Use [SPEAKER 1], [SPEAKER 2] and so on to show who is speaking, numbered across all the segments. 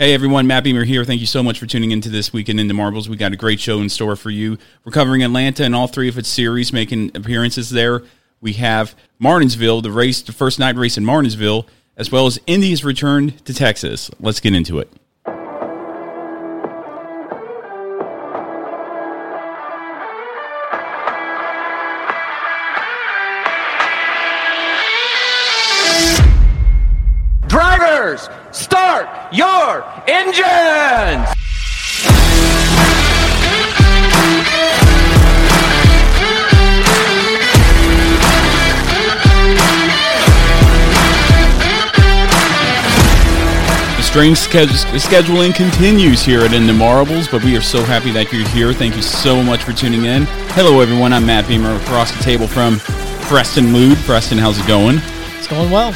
[SPEAKER 1] Hey everyone, Matt Beamer here. Thank you so much for tuning into this weekend into Marbles. We got a great show in store for you. We're covering Atlanta and all three of its series, making appearances there. We have Martinsville, the race, the first night race in Martinsville, as well as Indy's return to Texas. Let's get into it. Strange scheduling continues here at In the Marbles, but we are so happy that you're here. Thank you so much for tuning in. Hello everyone, I'm Matt Beamer across the table from Preston Lude. Preston, how's it going?
[SPEAKER 2] It's going well.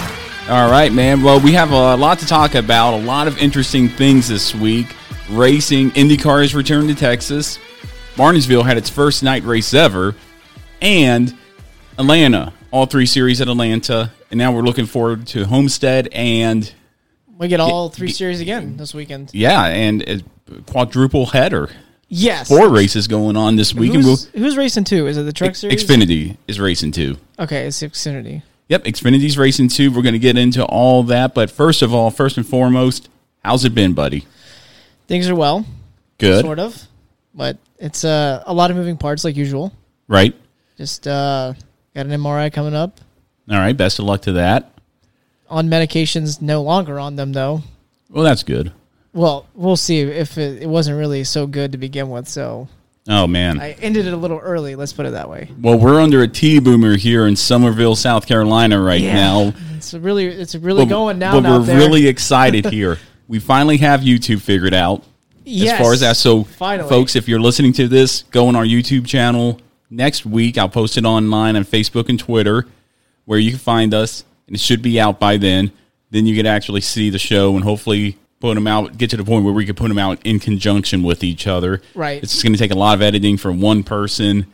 [SPEAKER 1] All right, man. Well, we have a lot to talk about, a lot of interesting things this week. Racing, IndyCar has returned to Texas. Martinsville had its first night race ever. And Atlanta, all three series at Atlanta. And now we're looking forward to Homestead and,
[SPEAKER 2] We get all three series again this weekend.
[SPEAKER 1] yeah, and a quadruple header.
[SPEAKER 2] Yes.
[SPEAKER 1] Four races going on this week. and
[SPEAKER 2] Who's, who's racing two? Is it the truck series?
[SPEAKER 1] Xfinity is racing two.
[SPEAKER 2] Okay, it's Xfinity.
[SPEAKER 1] Yep, Xfinity's racing two. We're going to get into all that. But first of all, first and foremost, how's it been, buddy?
[SPEAKER 2] Things are well,
[SPEAKER 1] Good.
[SPEAKER 2] sort of, but it's uh, a lot of moving parts like usual.
[SPEAKER 1] Right?
[SPEAKER 2] Just uh, got an MRI coming up.
[SPEAKER 1] All right. Best of luck to that.
[SPEAKER 2] On medications, no longer on them though.
[SPEAKER 1] Well, that's good.
[SPEAKER 2] Well, we'll see if it, it wasn't really so good to begin with. So
[SPEAKER 1] Oh man.
[SPEAKER 2] I ended it a little early. Let's put it that way.
[SPEAKER 1] well, we're under a T boomer here in Summerville, South Carolina, right now.
[SPEAKER 2] It's really, it's really
[SPEAKER 1] But-
[SPEAKER 2] going down
[SPEAKER 1] But we're
[SPEAKER 2] there.
[SPEAKER 1] really excited here. we finally have YouTube figured out.
[SPEAKER 2] Yes,
[SPEAKER 1] as far as that, so
[SPEAKER 2] finally.
[SPEAKER 1] folks, if you're listening to this, go on our YouTube channel next week. I'll post it online on Facebook and Twitter, where you can find us, and it should be out by then. Then you can actually see the show and hopefully put them out. Get to the point where we can put them out in conjunction with each other.
[SPEAKER 2] Right.
[SPEAKER 1] It's going to take a lot of editing for one person.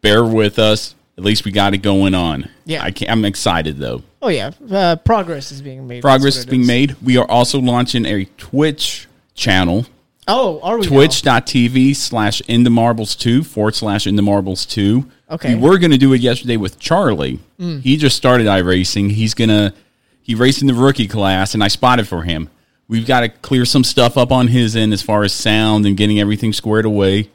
[SPEAKER 1] Bear with us. At least we got it going on.
[SPEAKER 2] Yeah.
[SPEAKER 1] I can't, I'm excited though.
[SPEAKER 2] Oh yeah, uh, progress is being made.
[SPEAKER 1] Progress is being made. We are also launching a Twitch channel
[SPEAKER 2] Oh, are we
[SPEAKER 1] twitch.tv slash in the marbles 2 forward slash in the marbles 2
[SPEAKER 2] Okay.
[SPEAKER 1] we were going to do it yesterday with charlie. Mm. He just started iRacing. he's going to he raced in the rookie class and i spotted for him. We've got to clear some stuff up on his end as far as sound and getting everything squared away.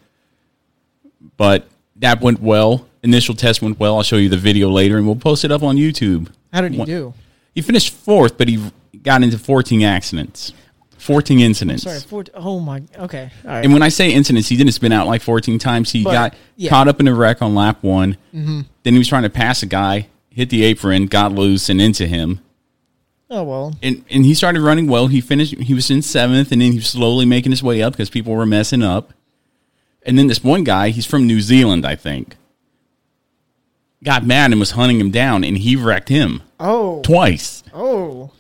[SPEAKER 1] But that went well. Initial test went well. I'll show you the video later and we'll post it up on youtube.
[SPEAKER 2] How did he do?
[SPEAKER 1] he finished fourth but he got into 14 accidents 14 incidents
[SPEAKER 2] Sorry, four, oh my. Okay, all right.
[SPEAKER 1] and when I say incidents, he didn't spin out like 14 times. He
[SPEAKER 2] But,
[SPEAKER 1] got
[SPEAKER 2] yeah.
[SPEAKER 1] caught up in a wreck on lap one. Mm-hmm. Then he was trying to pass a guy, hit the apron, got loose, and into him.
[SPEAKER 2] oh well.
[SPEAKER 1] And and he started running well. He finished. He was in seventh, and then he was slowly making his way up because people were messing up. And then this one guy, he's from New Zealand, I think, got mad and was hunting him down, and he wrecked him
[SPEAKER 2] Oh.
[SPEAKER 1] twice.
[SPEAKER 2] Oh.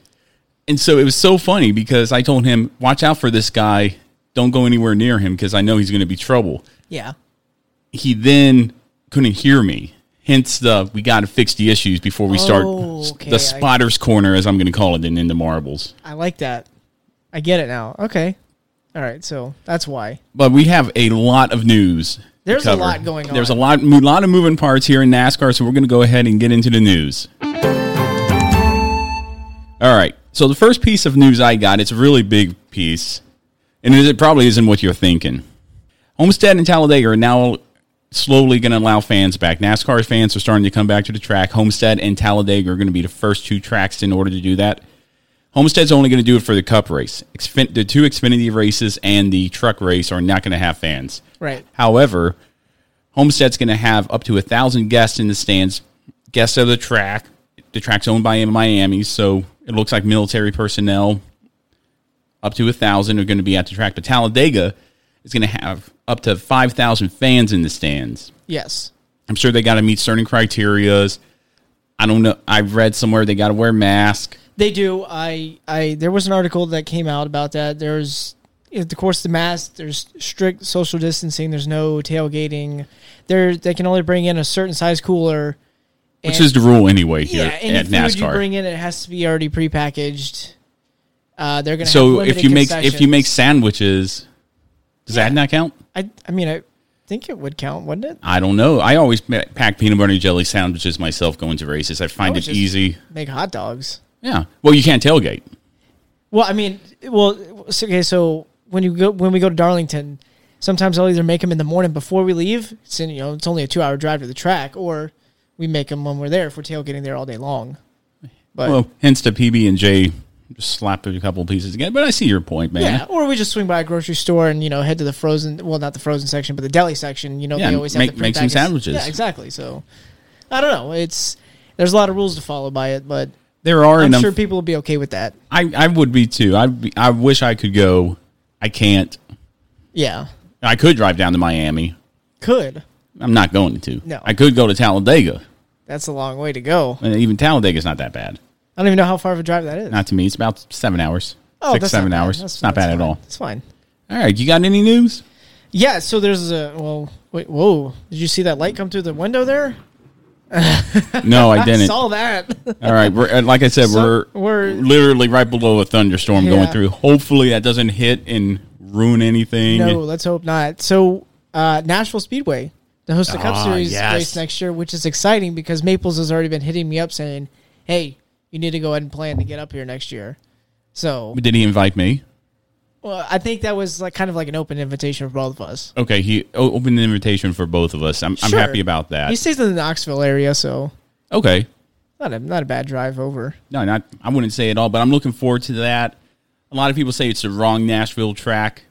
[SPEAKER 1] And so it was so funny because I told him, "Watch out for this guy. Don't go anywhere near him because I know he's going to be trouble."
[SPEAKER 2] Yeah.
[SPEAKER 1] He then couldn't hear me. Hence the we got to fix the issues before we start
[SPEAKER 2] Oh, okay,
[SPEAKER 1] the spotter's corner, as I'm going to call it, in, in the marbles.
[SPEAKER 2] I like that. I get it now. Okay. All right. So that's why.
[SPEAKER 1] But we have a lot of news.
[SPEAKER 2] There's a lot going on.
[SPEAKER 1] There's a lot, mo- lot of moving parts here in NASCAR, so we're going to go ahead and get into the news. All right. So the first piece of news I got, it's a really big piece, and it probably isn't what you're thinking. Homestead and Talladega are now slowly going to allow fans back. NASCAR fans are starting to come back to the track. Homestead and Talladega are going to be the first two tracks in order to do that. Homestead's only going to do it for the Cup race. The two Xfinity races and the truck race are not going to have fans.
[SPEAKER 2] Right.
[SPEAKER 1] However, Homestead's going to have up to a thousand guests in the stands, guests of the track. The track's owned by Miami, so it looks like military personnel up to a thousand are going to be at the track. But Talladega is going to have up to five thousand fans in the stands.
[SPEAKER 2] Yes.
[SPEAKER 1] I'm sure they got to meet certain criterias. I don't know. I've read somewhere they got to wear masks.
[SPEAKER 2] They do. I I there was an article that came out about that. There's of course the mask. There's strict social distancing. There's no tailgating. There they can only bring in a certain size cooler.
[SPEAKER 1] Which
[SPEAKER 2] and-
[SPEAKER 1] is the rule anyway here
[SPEAKER 2] yeah.
[SPEAKER 1] At
[SPEAKER 2] food you bring in, it has to be already prepackaged. Uh, they're gonna have
[SPEAKER 1] so if you make if you make sandwiches, does that not count?
[SPEAKER 2] I I mean I think it would count, wouldn't it?
[SPEAKER 1] I don't know. I always pack peanut butter and jelly sandwiches myself going to races. I find
[SPEAKER 2] I
[SPEAKER 1] it easy.
[SPEAKER 2] Make hot dogs.
[SPEAKER 1] Yeah. Well, you can't tailgate.
[SPEAKER 2] Well, I mean, well, so- okay. So when you go when we go to Darlington, sometimes I'll either make them in the morning before we leave. It's in, you know it's only a two hour drive to the track, or we make them when we're there if we're tailgating there all day long. But
[SPEAKER 1] well, hence the PB and J. Just slap a couple pieces again. But I see your point, man.
[SPEAKER 2] yeah, or we just swing by a grocery store and you know head to the frozen. Well, not the frozen section, but the deli section. You know,
[SPEAKER 1] Yeah,
[SPEAKER 2] they always
[SPEAKER 1] make-
[SPEAKER 2] have the
[SPEAKER 1] make some sandwiches.
[SPEAKER 2] Yeah, exactly. So I don't know. It's there's a lot of rules to follow by it, but
[SPEAKER 1] There are,
[SPEAKER 2] I'm
[SPEAKER 1] I'm-
[SPEAKER 2] sure people will be okay with that.
[SPEAKER 1] I I would be too. I I wish I could go. I can't.
[SPEAKER 2] Yeah,
[SPEAKER 1] I could drive down to Miami.
[SPEAKER 2] could.
[SPEAKER 1] I'm not going to.
[SPEAKER 2] No.
[SPEAKER 1] I could go to Talladega.
[SPEAKER 2] That's a long way to go.
[SPEAKER 1] And even Talladega's not that bad.
[SPEAKER 2] I don't even know how far of a drive that is.
[SPEAKER 1] Not to me. It's about seven hours.
[SPEAKER 2] Oh,
[SPEAKER 1] Six,
[SPEAKER 2] that's
[SPEAKER 1] seven hours.
[SPEAKER 2] That's-
[SPEAKER 1] it's not bad at all.
[SPEAKER 2] It's fine.
[SPEAKER 1] All right. You got any news?
[SPEAKER 2] Yeah, so there's a well. Wait, whoa! Did you see that light come through the window there?
[SPEAKER 1] No, I didn't.
[SPEAKER 2] I saw that.
[SPEAKER 1] All right, we're, uh, like I said,
[SPEAKER 2] So,
[SPEAKER 1] we're
[SPEAKER 2] we're-
[SPEAKER 1] literally right below a thunderstorm going through. Hopefully, that doesn't hit and ruin anything.
[SPEAKER 2] no, let's hope not. So, uh, Nashville Speedway, the host the Cup
[SPEAKER 1] Ah,
[SPEAKER 2] Series
[SPEAKER 1] yes.
[SPEAKER 2] race next year, which is exciting because Maples has already been hitting me up saying, "Hey, you need to go ahead and plan to get up here next year." So,
[SPEAKER 1] Did he invite me?
[SPEAKER 2] well, I think that was like kind of like an open invitation for both of us.
[SPEAKER 1] Okay, he opened an invitation for both of us. I'm, I'm happy about that.
[SPEAKER 2] He stays in the Knoxville area, so
[SPEAKER 1] okay,
[SPEAKER 2] not a not a bad drive over.
[SPEAKER 1] no, not I wouldn't say at all, but I'm looking forward to that. A lot of people say it's the wrong Nashville track,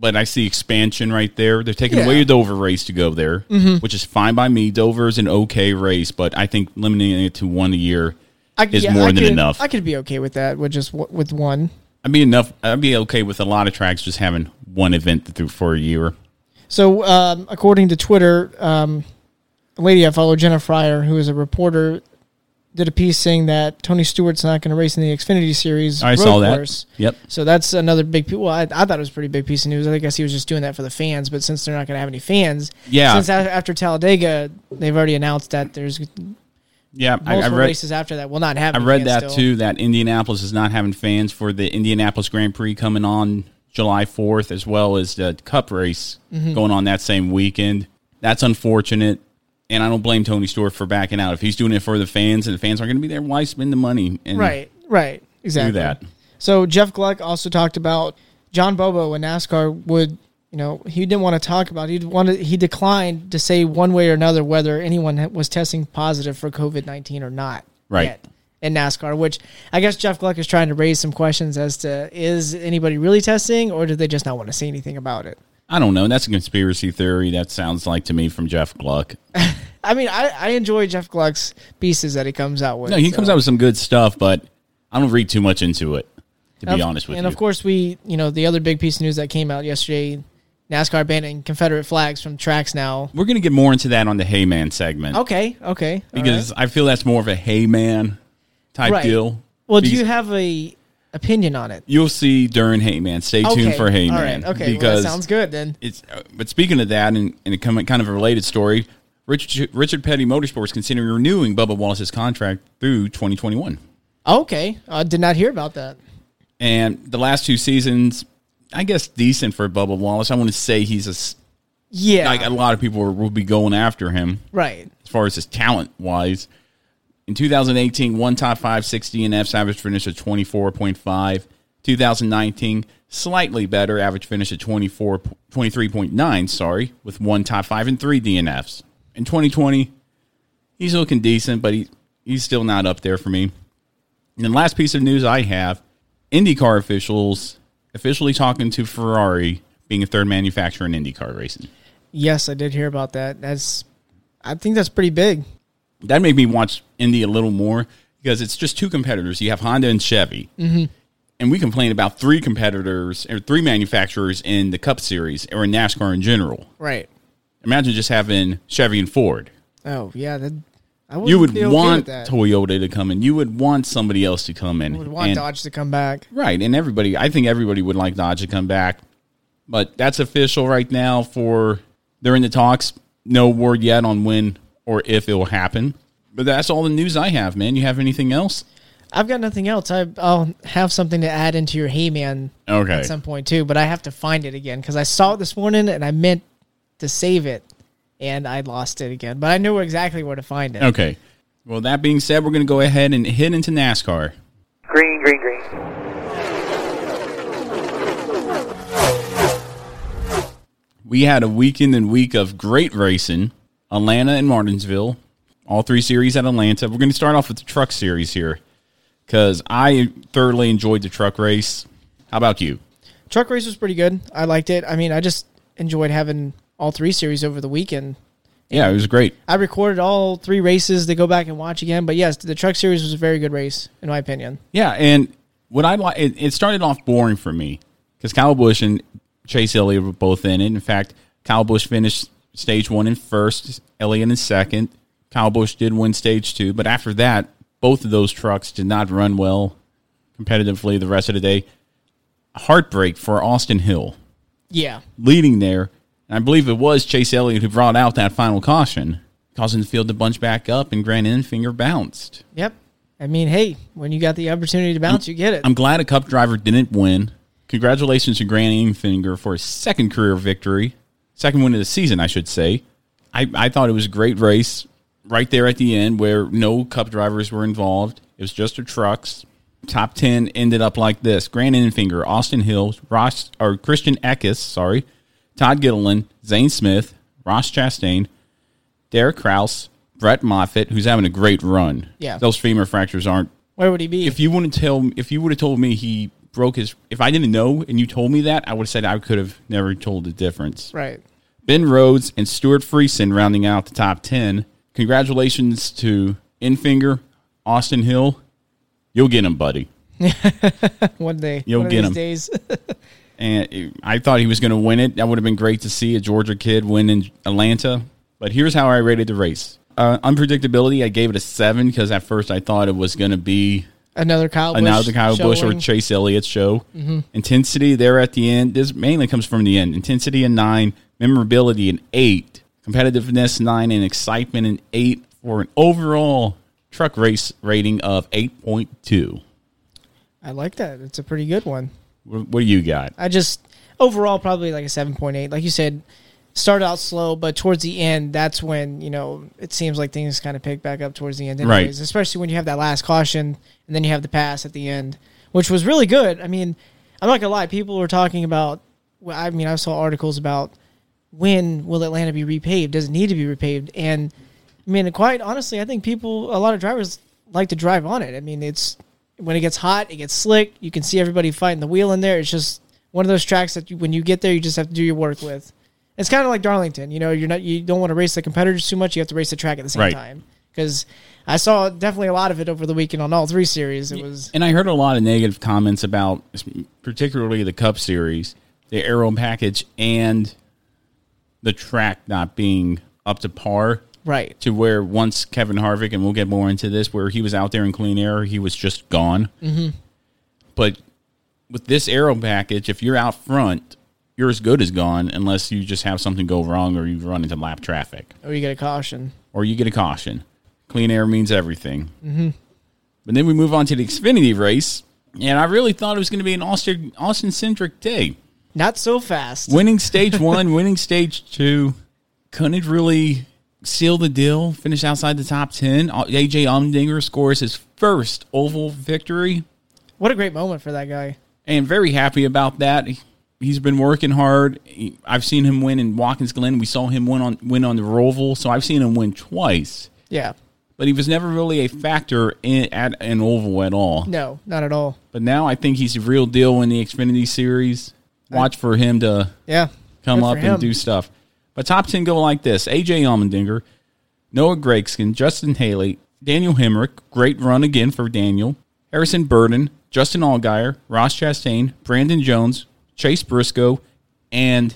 [SPEAKER 1] but I see expansion right there. They're taking
[SPEAKER 2] Yeah.
[SPEAKER 1] away the Dover race to go there, which is fine by me. Dover is an okay race, but I think limiting it to one a year
[SPEAKER 2] I,
[SPEAKER 1] is
[SPEAKER 2] yeah,
[SPEAKER 1] more
[SPEAKER 2] I
[SPEAKER 1] than
[SPEAKER 2] could-
[SPEAKER 1] enough.
[SPEAKER 2] I could be okay with that with just w- with one.
[SPEAKER 1] I'd be enough. I'd be okay with a lot of tracks just having one event through for a year.
[SPEAKER 2] So, um, according to Twitter, um, a lady I follow, Jenna Fryer, who is a reporter, did a piece saying that Tony Stewart's not going to race in the Xfinity Series.
[SPEAKER 1] I
[SPEAKER 2] road
[SPEAKER 1] saw that.
[SPEAKER 2] course.
[SPEAKER 1] Yep.
[SPEAKER 2] So that's another big. Well, I, I thought it was a pretty big piece of news. I guess he was just doing that for the fans. But since they're not going to have any fans,
[SPEAKER 1] Yeah.
[SPEAKER 2] Since after Talladega, they've already announced that there's
[SPEAKER 1] Yeah, I, I read.
[SPEAKER 2] races after that will not have.
[SPEAKER 1] I read that
[SPEAKER 2] still.
[SPEAKER 1] too. That Indianapolis is not having fans for the Indianapolis Grand Prix coming on July fourth, as well as the Cup race
[SPEAKER 2] Mm-hmm.
[SPEAKER 1] going on that same weekend. That's unfortunate, and I don't blame Tony Stewart for backing out. If he's doing it for the fans, and the fans aren't going to be there, why spend the money and
[SPEAKER 2] Right. Right. Exactly.
[SPEAKER 1] do that?
[SPEAKER 2] So Jeff Gluck also talked about John Bobo and NASCAR would, you know, he didn't want to talk about. He wanted he declined to say one way or another whether anyone was testing positive for COVID nineteen or not.
[SPEAKER 1] Right.
[SPEAKER 2] yet in NASCAR, which I guess Jeff Gluck is trying to raise some questions as to is anybody really testing or do they just not want to say anything about it?
[SPEAKER 1] I don't know. That's a conspiracy theory. That sounds like to me from Jeff Gluck.
[SPEAKER 2] I mean, I, I enjoy Jeff Gluck's pieces that he comes out with.
[SPEAKER 1] No, he
[SPEAKER 2] so.
[SPEAKER 1] comes out with some good stuff, but I don't read too much into it. To be
[SPEAKER 2] Of-
[SPEAKER 1] honest with
[SPEAKER 2] and
[SPEAKER 1] you, And
[SPEAKER 2] of course, we, you know, the other big piece of news that came out yesterday NASCAR banning Confederate flags from tracks now.
[SPEAKER 1] we're going to get more into that on the Hey Man segment.
[SPEAKER 2] Okay, okay.
[SPEAKER 1] because I feel that's more of a hey man type
[SPEAKER 2] Right.
[SPEAKER 1] deal.
[SPEAKER 2] Well, do you have a opinion on it.
[SPEAKER 1] You'll see during Heyman. Stay tuned
[SPEAKER 2] Okay.
[SPEAKER 1] for Heyman.
[SPEAKER 2] All right. Okay.
[SPEAKER 1] Because
[SPEAKER 2] well, that sounds good then.
[SPEAKER 1] it's. uh, But speaking of that, and, and come kind of a related story, Richard Richard Petty Motorsports considering renewing Bubba Wallace's contract through 2021.
[SPEAKER 2] Okay. I did not hear about that.
[SPEAKER 1] And the last two seasons, I guess decent for Bubba Wallace. I want to say he's a
[SPEAKER 2] Yeah.
[SPEAKER 1] like a lot of people will be going after him
[SPEAKER 2] right.
[SPEAKER 1] as far as his talent wise. In 2018, one top five 60 and F's average finish at 24.5. 2019, slightly better average finish at 24, 23.9, sorry, with one top five and three DNFs. In 2020, he's looking decent, but he, he's still not up there for me. And the last piece of news I have IndyCar officials officially talking to Ferrari being a third manufacturer in IndyCar racing.
[SPEAKER 2] Yes, I did hear about that. That's. I think that's pretty big.
[SPEAKER 1] That made me watch Indy a little more because it's just two competitors. You have Honda and Chevy, mm-hmm. and we complain about three competitors or three manufacturers in the Cup Series or in NASCAR in general.
[SPEAKER 2] Right.
[SPEAKER 1] Imagine just having Chevy and Ford.
[SPEAKER 2] Oh yeah. That. I
[SPEAKER 1] You would
[SPEAKER 2] okay
[SPEAKER 1] want
[SPEAKER 2] that.
[SPEAKER 1] Toyota to come in. You would want somebody else to come in.
[SPEAKER 2] I would want
[SPEAKER 1] And-
[SPEAKER 2] Dodge to come back.
[SPEAKER 1] Right, and everybody. I think everybody would like Dodge to come back, but that's official right now. For they're in the talks. No word yet on when or if it will happen. But that's all the news I have, man. You have anything else?
[SPEAKER 2] I've got nothing else. I, I'll have something to add into your Hey Man
[SPEAKER 1] Okay.
[SPEAKER 2] at some point too, but I have to find it again because I saw it this morning and I meant to save it and I lost it again. But I knew exactly where to find it.
[SPEAKER 1] Okay. Well, that being said, we're going to go ahead and hit into NASCAR.
[SPEAKER 3] Green, green, green.
[SPEAKER 1] We had a weekend and week of great racing. Atlanta and Martinsville, all three series at Atlanta. We're going to start off with the truck series here because I thoroughly enjoyed the truck race. How about you?
[SPEAKER 2] Truck race was pretty good. I liked it. I mean, I just enjoyed having all three series over the weekend.
[SPEAKER 1] Yeah, it was great.
[SPEAKER 2] I recorded all three races to go back and watch again. But yes, the truck series was a very good race in my opinion.
[SPEAKER 1] Yeah, and what I like, it, it started off boring for me because Kyle Busch and Chase Elliott were both in it. In fact, Kyle Busch finished stage one in first, Elliott in second. Kyle Busch did win stage two, but after that, both of those trucks did not run well competitively the rest of the day. Heartbreak for Austin Hill
[SPEAKER 2] Yeah.
[SPEAKER 1] leading there. And I believe it was Chase Elliott who brought out that final caution, causing the field to bunch back up, and Grant Enfinger bounced.
[SPEAKER 2] Yep. I mean, hey, when you got the opportunity to bounce, you get it.
[SPEAKER 1] I'm glad a cup driver didn't win. Congratulations to Grant Enfinger for his second career victory, second win of the season, I should say. I, I thought it was a great race right there at the end where no cup drivers were involved. It was just the trucks. Top 10 ended up like this Grant Enfinger, Austin Hill, Ross, or Christian Eckes, sorry, Todd Gilliland, Zane Smith, Ross Chastain, Derek Kraus, Brett Moffitt, who's having a great run.
[SPEAKER 2] Yeah.
[SPEAKER 1] Those femur fractures aren't
[SPEAKER 2] Where would he be?
[SPEAKER 1] if you wouldn't tell if you would have told me he broke his if I didn't know and you told me that, I would have said I could have never told the difference.
[SPEAKER 2] right.
[SPEAKER 1] Ben Rhodes and Stewart Friesen rounding out the top ten. Congratulations to Enfinger, Austin Hill. You'll get him, buddy.
[SPEAKER 2] One day.
[SPEAKER 1] You'll
[SPEAKER 2] one
[SPEAKER 1] get
[SPEAKER 2] these
[SPEAKER 1] him.
[SPEAKER 2] Days.
[SPEAKER 1] And I thought he was going to win it. That would have been great to see a Georgia kid win in Atlanta. But here's how I rated the race. Uh, unpredictability, I gave it a seven because at first I thought it was going to be
[SPEAKER 2] Another Kyle Busch.
[SPEAKER 1] another Kyle Busch or. Chase Elliott show. Intensity there at the end. This mainly comes from the end. Intensity a nine, memorability an eight, competitiveness nine, and excitement an eight for an overall truck race rating of eight point two.
[SPEAKER 2] I like that. It's a pretty good one.
[SPEAKER 1] What, what do you got?
[SPEAKER 2] I just overall probably like a seven point eight. Like you said, started out slow, but towards the end, that's when you know it seems like things kind of pick back up towards the end. Anyways,
[SPEAKER 1] Right.
[SPEAKER 2] Especially when you have that last caution and then you have the pass at the end, which was really good. I mean, I'm not gonna lie. People were talking about. Well, I mean, I saw articles about when will Atlanta be repaved? Does it need to be repaved? And I mean, quite honestly, I think people, a lot of drivers like to drive on it. I mean, it's when it gets hot, it gets slick. You can see everybody fighting the wheel in there. It's just one of those tracks that you, when you get there, you just have to do your work with. It's kind of like Darlington. You know, you're not you don't want to race the competitors too much. You have to race the track at the same
[SPEAKER 1] Right.
[SPEAKER 2] time because I saw definitely a lot of it over the weekend on all three series. It was
[SPEAKER 1] And I heard a lot of negative comments about, particularly the Cup Series, the aero package, and the track not being up to par.
[SPEAKER 2] right.
[SPEAKER 1] to where once Kevin Harvick, and we'll get more into this, where he was out there in clean air, he was just gone. Mm-hmm. But with this aero package, if you're out front, you're as good as gone unless you just have something go wrong or you run into lap traffic
[SPEAKER 2] Or you get a caution.
[SPEAKER 1] or you get a caution. Clean air means everything. Mm-hmm. But then we move on to the Xfinity race, and I really thought it was going to be an Austin Austin centric day.
[SPEAKER 2] Not so fast.
[SPEAKER 1] Winning stage one, winning stage two, couldn't really seal the deal. Finish outside the top ten. Uh, AJ Allmendinger scores his first oval victory,
[SPEAKER 2] What a great moment for that guy.
[SPEAKER 1] and very happy about that. He- He's been working hard. I've seen him win in Watkins Glen. We saw him win on win on the Roval, so I've seen him win twice.
[SPEAKER 2] Yeah.
[SPEAKER 1] But he was never really a factor in, at an oval at all.
[SPEAKER 2] No, not at all.
[SPEAKER 1] But now I think he's a real deal in the Xfinity Series. Watch for him to
[SPEAKER 2] Yeah.
[SPEAKER 1] come
[SPEAKER 2] Good
[SPEAKER 1] up and do stuff. But top 10 go like this AJ Allmendinger, Noah Gragson, Justin Haley, Daniel Hemric, great run again for Daniel, Harrison Burton, Justin Allgaier, Ross Chastain, Brandon Jones, Chase Briscoe, and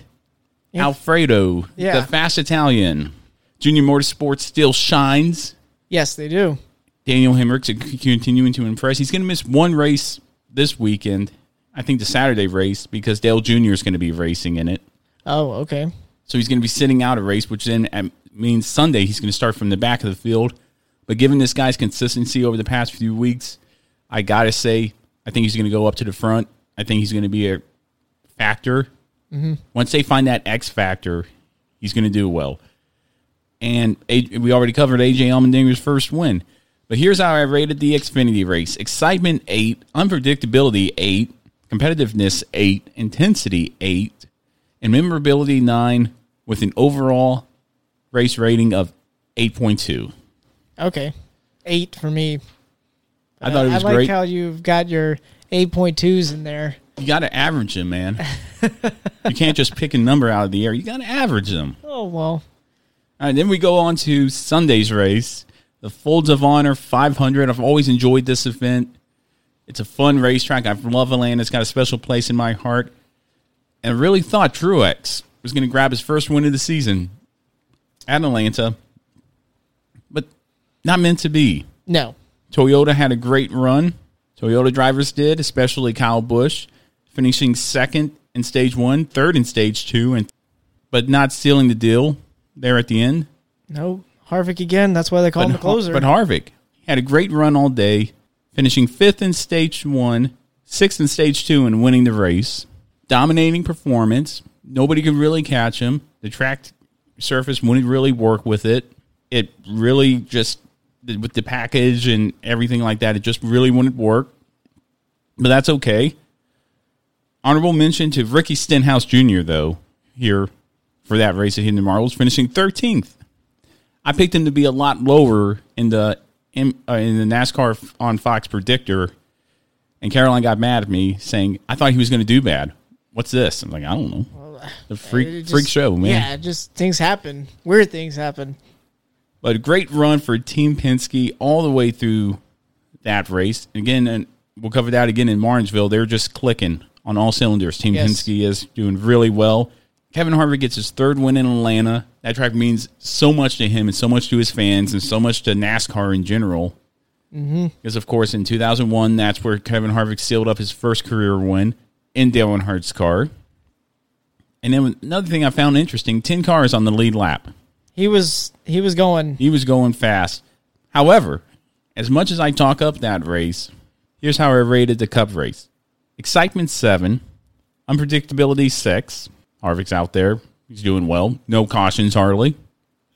[SPEAKER 1] Alfredo,
[SPEAKER 2] Yeah.
[SPEAKER 1] the fast Italian. Junior Motorsports still shines.
[SPEAKER 2] Yes, they do.
[SPEAKER 1] Daniel Hemric's continuing to impress. He's going to miss one race this weekend. I think the Saturday race because Dale Jr. is going to be racing in it.
[SPEAKER 2] Oh, okay.
[SPEAKER 1] So he's going to be sitting out a race, which then um, means Sunday he's going to start from the back of the field. But given this guy's consistency over the past few weeks, I got to say, I think he's going to go up to the front. I think he's going to be a factor. Once they find that X factor, he's going to do well. And we already covered AJ Allmendinger's first win. But here's how I rated the Xfinity race excitement, 8, unpredictability, 8, competitiveness, 8, intensity, 8, and memorability, 9, with an overall race rating of 8.2.
[SPEAKER 2] Okay. Eight for me.
[SPEAKER 1] I thought it uh, was
[SPEAKER 2] I like
[SPEAKER 1] great.
[SPEAKER 2] how you've got your 8.2s in there.
[SPEAKER 1] you got to average them, man. you can't just pick a number out of the air. You got to average them.
[SPEAKER 2] Oh, well.
[SPEAKER 1] All right, then we go on to Sunday's race, the Folds of Honor 500. I've always enjoyed this event. It's a fun racetrack. I love Atlanta. It's got a special place in my heart. And I really thought Truex was going to grab his first win of the season at Atlanta, but not meant to be.
[SPEAKER 2] No.
[SPEAKER 1] Toyota had a great run. Toyota drivers did, especially Kyle Busch, finishing second in stage one, third in stage two, and but not sealing the deal there at the end.
[SPEAKER 2] No. Harvick again. That's why they call him the closer.
[SPEAKER 1] But Harvick had a great run all day, finishing fifth in stage one, sixth in stage two, and winning the race. Dominating performance. Nobody could really catch him. The track surface wouldn't really work with it. It really just with the package and everything like that, it just really wouldn't work. But that's okay. Honorable mention to Ricky Stenhouse Jr. though here for that race at Hidden Marbles, finishing thirteenth. I picked him to be a lot lower in the in, uh, in the NASCAR on Fox predictor, and Caroline got mad at me saying I thought he was going to do bad. What's this? I'm like, I don't know. The freak
[SPEAKER 2] just-
[SPEAKER 1] freak show, man.
[SPEAKER 2] Yeah, just things happen. Weird things happen.
[SPEAKER 1] But a great run for Team Penske all the way through that race. Again, and we'll cover that again in Martinsville. They're just clicking on all cylinders. Team
[SPEAKER 2] Yes.
[SPEAKER 1] Penske is doing really well. Kevin Harvick gets his third win in Atlanta. That track means so much to him and so much to his fans and so much to NASCAR in general. Mm-hmm. Because, of course, in 2001, that's where Kevin Harvick sealed up his first career win in Dale Earnhardt's car. And then another thing I found interesting 10 cars on the lead lap.
[SPEAKER 2] He was he was going.
[SPEAKER 1] He was going fast. However, as much as I talk up that race, here's how I rated the Cup race: excitement seven, unpredictability six. Harvick's out there; he's doing well. No cautions hardly.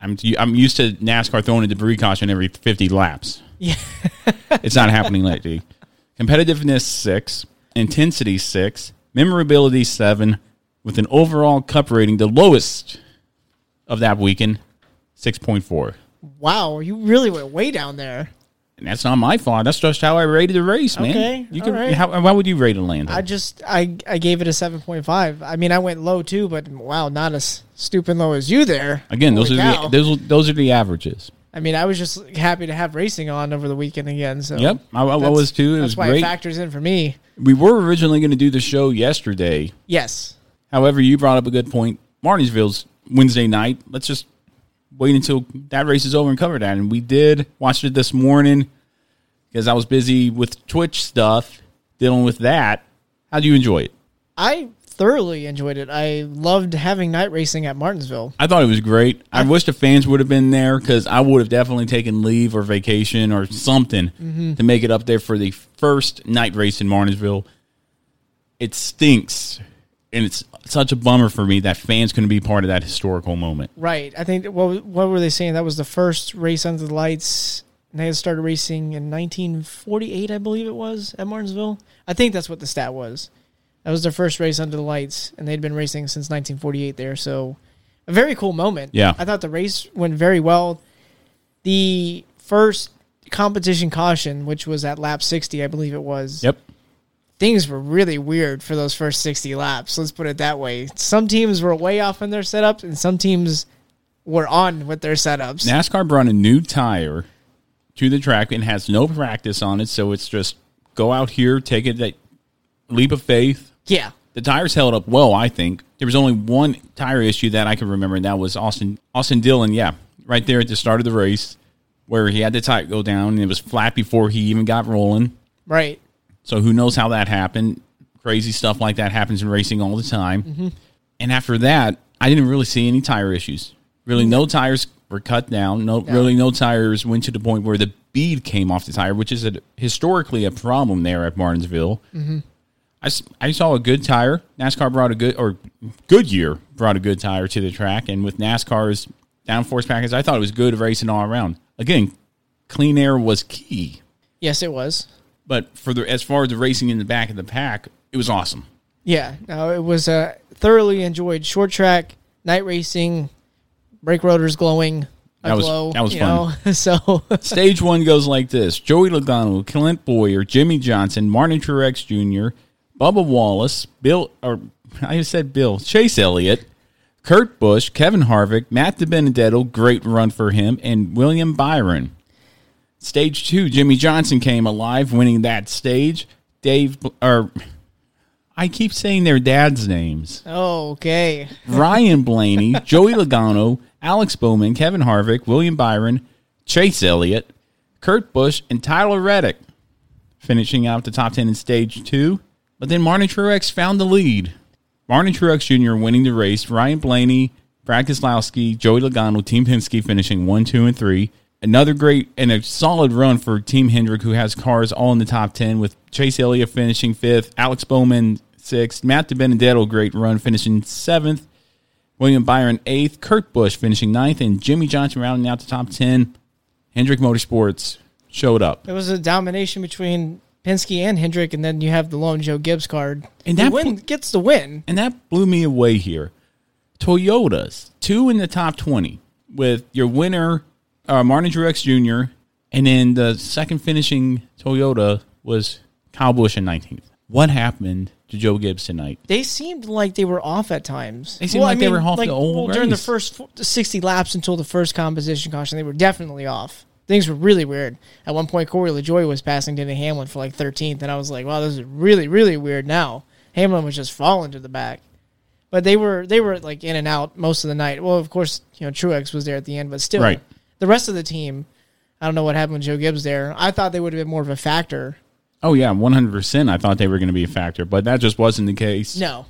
[SPEAKER 1] I'm I'm used to NASCAR throwing a debris caution every 50 laps.
[SPEAKER 2] Yeah.
[SPEAKER 1] it's not happening lately. Competitiveness six, intensity six, memorability seven, with an overall Cup rating the lowest of that weekend, six point four.
[SPEAKER 2] Wow, you really went way down there.
[SPEAKER 1] And that's not my fault. That's just how I rated the race, man.
[SPEAKER 2] Okay,
[SPEAKER 1] You
[SPEAKER 2] all
[SPEAKER 1] can.
[SPEAKER 2] right.
[SPEAKER 1] How, how would you rate Atlanta?
[SPEAKER 2] I just I I gave it a seven point five. I mean, I went low too, but wow, not as stupid low as you there.
[SPEAKER 1] Again, those
[SPEAKER 2] Holy
[SPEAKER 1] are
[SPEAKER 2] cow.
[SPEAKER 1] the those those are the averages.
[SPEAKER 2] I mean, I was just happy to have racing on over the weekend again. So
[SPEAKER 1] Yep, I, I was too. It
[SPEAKER 2] that's
[SPEAKER 1] was
[SPEAKER 2] why
[SPEAKER 1] great.
[SPEAKER 2] it factors in for me.
[SPEAKER 1] we were originally going to do the show yesterday.
[SPEAKER 2] Yes,
[SPEAKER 1] However, you brought up a good point. Martinsville's Wednesday night. Let's just wait until that race is over and cover that. And we did watch it this morning because I was busy with Twitch stuff. dealing with that. How do you enjoy it?
[SPEAKER 2] I thoroughly enjoyed it. I loved having night racing at Martinsville.
[SPEAKER 1] I thought it was great. I, wish the fans would have been there because I would have definitely taken leave or vacation or something
[SPEAKER 2] Mm-hmm.
[SPEAKER 1] to make it up there for the first night race in Martinsville. It stinks, and it's such a bummer for me that fans couldn't be part of that historical moment.
[SPEAKER 2] Right. I think what what were they saying? That was the first race under the lights. And they had started racing in 1948, I believe it was, at Martinsville. I think that's what the stat was. That was their first race under the lights, and they'd been racing since 1948 there. So, a very cool moment.
[SPEAKER 1] Yeah.
[SPEAKER 2] I thought the race went very well. The first competition caution, which was at lap 60, I believe it was.
[SPEAKER 1] Yep.
[SPEAKER 2] Things were really weird for those first 60 laps. Let's put it that way. Some teams were way off in their setups, and some teams were on with their setups.
[SPEAKER 1] NASCAR brought a new tire to the track and has no practice on it, so it's just go out here, take it that leap of faith.
[SPEAKER 2] yeah.
[SPEAKER 1] The tires held up well, I think. There was only one tire issue that I can remember, and that was Austin Austin Dillon. Yeah, right there at the start of the race, where he had the tire go down, and it was flat before he even got rolling.
[SPEAKER 2] Right.
[SPEAKER 1] So who knows how that happened? Crazy stuff like that happens in racing all the time. Mm-hmm. And after that, I didn't really see any tire issues. Really, no tires were cut down. No, really, no tires went to the point where the bead came off the tire, which is a, historically a problem there at Martinsville. Mm-hmm. I I saw a good tire. NASCAR brought a good or Goodyear brought a good tire to the track, and with NASCAR's downforce package, I thought it was good racing all around. Again, clean air was key.
[SPEAKER 2] Yes, it was.
[SPEAKER 1] But for the as far as the racing in the back of the pack, it was awesome.
[SPEAKER 2] Yeah. No, it was uh, thoroughly enjoyed short track, night racing, brake rotors glowing.
[SPEAKER 1] That was-
[SPEAKER 2] aglow,
[SPEAKER 1] that was fun.
[SPEAKER 2] know? so
[SPEAKER 1] Stage one goes like this: Joey Logano, Clint Bowyer, Jimmie Johnson, Martin Truex Jr., Bubba Wallace, Bill or I said Bill Chase Elliott, Kurt Busch, Kevin Harvick, Matt DiBenedetto, great run for him, and William Byron. Stage two: Jimmie Johnson came alive, winning that stage. Dave or I keep saying their dads' names.
[SPEAKER 2] oh, okay.
[SPEAKER 1] Ryan Blaney, Joey Logano, Alex Bowman, Kevin Harvick, William Byron, Chase Elliott, Kurt Busch, and Tyler Reddick, finishing out the top 10 in stage two. But then Martin Truex found the lead. Martin Truex Jr. winning the race, Ryan Blaney, Brad Keselowski, Joey Logano, Team Penske finishing one, two, and three. Another great and a solid run for Team Hendrick, who has cars all in the top 10, with Chase Elliott finishing fifth, Alex Bowman sixth, Matt DiBenedetto, great run, finishing seventh, William Byron eighth, Kurt Busch finishing ninth, and Jimmie Johnson rounding out the top 10. Hendrick Motorsports showed up.
[SPEAKER 2] It was a domination between Penske and Hendrick, and then you have the lone Joe Gibbs card.
[SPEAKER 1] And that
[SPEAKER 2] win gets the win.
[SPEAKER 1] And that blew me away here. Toyotas, two in the top 20, with your winner, uh, Martin Truex Jr., and then the second finishing Toyota was Kyle Busch in 19th. What happened to Joe Gibbs tonight?
[SPEAKER 2] They seemed like they were off at times.
[SPEAKER 1] They seemed like they were off the whole
[SPEAKER 2] during the first fo- 60 laps until the first composition caution. They were definitely off. Things were really weird. At one point, Corey LaJoie was passing Denny Hamlin for like 13th, and I was like, "Wow, this is really, really weird." Now Hamlin was just falling to the back, but they were they were like in and out most of the night. Well, of course, you know Truex was there at the end, but still,
[SPEAKER 1] Right.
[SPEAKER 2] The rest of the team. I don't know what happened with Joe Gibbs there. I thought they would have been more of a factor.
[SPEAKER 1] Oh, yeah, 100%. I thought they were going to be a factor, but that just wasn't the case.
[SPEAKER 2] No,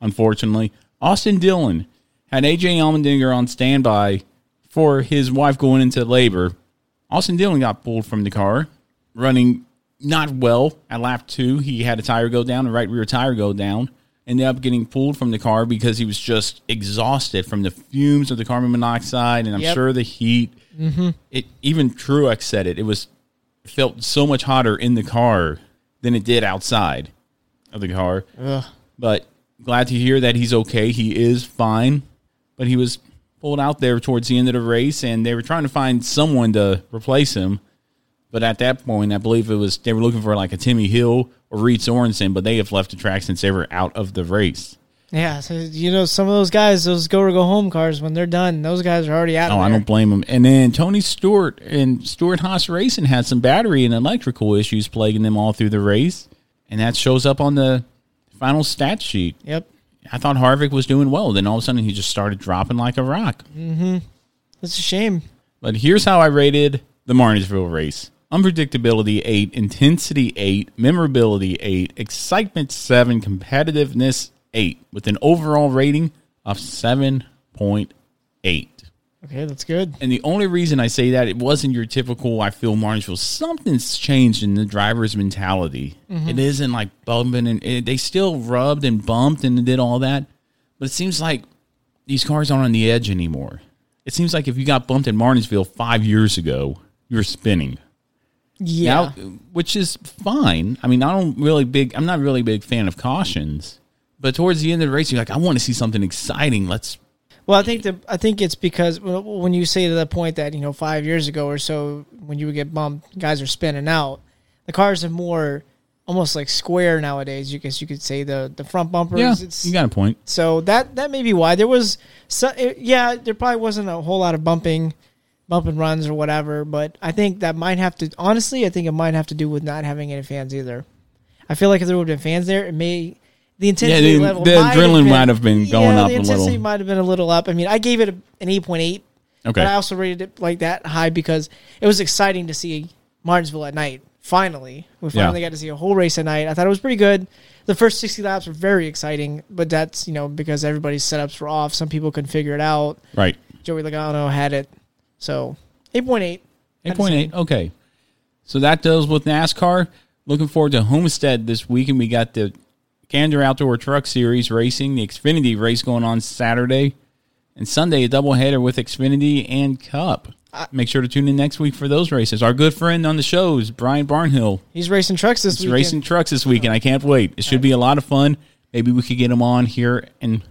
[SPEAKER 1] unfortunately. Austin Dillon had AJ Allmendinger on standby for his wife going into labor. Austin Dillon got pulled from the car, running not well at lap two. He had a tire go down, the right rear tire go down. Ended up getting pulled from the car because he was just exhausted from the fumes of the carbon monoxide and I'm
[SPEAKER 2] Yep.
[SPEAKER 1] sure the heat. Mm-hmm. It even Truex said it. It was it felt so much hotter in the car than it did outside of the car. But glad to hear that he's okay. He is fine, but he was pulled out there towards the end of the race, and they were trying to find someone to replace him. But at that point, I believe it was they were looking for like a Timmy Hill or Reed Sorenson, but they have left the track since they were out of the race.
[SPEAKER 2] Yeah, so, you know some of those guys, those go or go home cars, when they're done, those guys are already out.
[SPEAKER 1] Oh, I don't blame them. And then Tony Stewart and Stewart Haas Racing had some battery and electrical issues plaguing them all through the race, and that shows up on the final stat sheet.
[SPEAKER 2] Yep,
[SPEAKER 1] I thought Harvick was doing well. Then all of a sudden he just started dropping like a rock.
[SPEAKER 2] Mm-hmm. That's a shame.
[SPEAKER 1] But here's how I rated the Martinsville race. Unpredictability eight, intensity eight, memorability eight, excitement seven, competitiveness eight, with an overall rating of seven point eight.
[SPEAKER 2] Okay, that's good.
[SPEAKER 1] And the only reason I say that it wasn't your typical. I feel Martinsville. Something's changed in the driver's mentality. Mm-hmm. It isn't like bumping and it, they still rubbed and bumped and did all that, but it seems like these cars aren't on the edge anymore. It seems like if you got bumped in Martinsville five years ago, you're spinning.
[SPEAKER 2] Yeah.
[SPEAKER 1] Now, which is fine. I mean, I don't really big. I'm not really a big fan of cautions, but towards the end of the race, you're like, I want to see something exciting. Let's
[SPEAKER 2] Well, I think the I think it's because when you say to the point that you know five years ago or so, when you would get bumped, guys are spinning out. The cars are more almost like square nowadays. You guess you could say the the front bumpers.
[SPEAKER 1] yeah.
[SPEAKER 2] it's,
[SPEAKER 1] You got a point.
[SPEAKER 2] so that that may be why there was. So, yeah, there probably wasn't a whole lot of bumping, bumping runs or whatever. But I think that might have to. Honestly, I think it might have to do with not having any fans either. I feel like if there would have been fans there, it may the intensity
[SPEAKER 1] the-
[SPEAKER 2] level
[SPEAKER 1] the
[SPEAKER 2] might have
[SPEAKER 1] adrenaline
[SPEAKER 2] been-
[SPEAKER 1] might have been going
[SPEAKER 2] yeah,
[SPEAKER 1] up
[SPEAKER 2] the
[SPEAKER 1] a
[SPEAKER 2] intensity
[SPEAKER 1] little.
[SPEAKER 2] might have been a little up. I mean, I gave it an eight point eight.
[SPEAKER 1] Okay.
[SPEAKER 2] But I also rated it like that high because it was exciting to see Martinsville at night. Finally, we
[SPEAKER 1] Yeah.
[SPEAKER 2] finally got to see a whole race at night. I thought it was pretty good. The first sixty laps were very exciting, but that's you know because everybody's setups were off. Some people couldn't figure it out.
[SPEAKER 1] Right.
[SPEAKER 2] Joey Logano had it, so eight point eight.
[SPEAKER 1] Eight point eight. Okay. So that does with NASCAR. Looking forward to Homestead this weekend. We got the Gander Outdoor Truck Series racing, the Xfinity race going on Saturday, and Sunday a doubleheader with Xfinity and Cup. Make sure to tune in next week for those races. Our good friend on the show is Brian Barnhill.
[SPEAKER 2] He's racing trucks this
[SPEAKER 1] He's
[SPEAKER 2] weekend.
[SPEAKER 1] racing trucks this weekend. I can't wait. It should be a lot of fun. Maybe we could get him on here and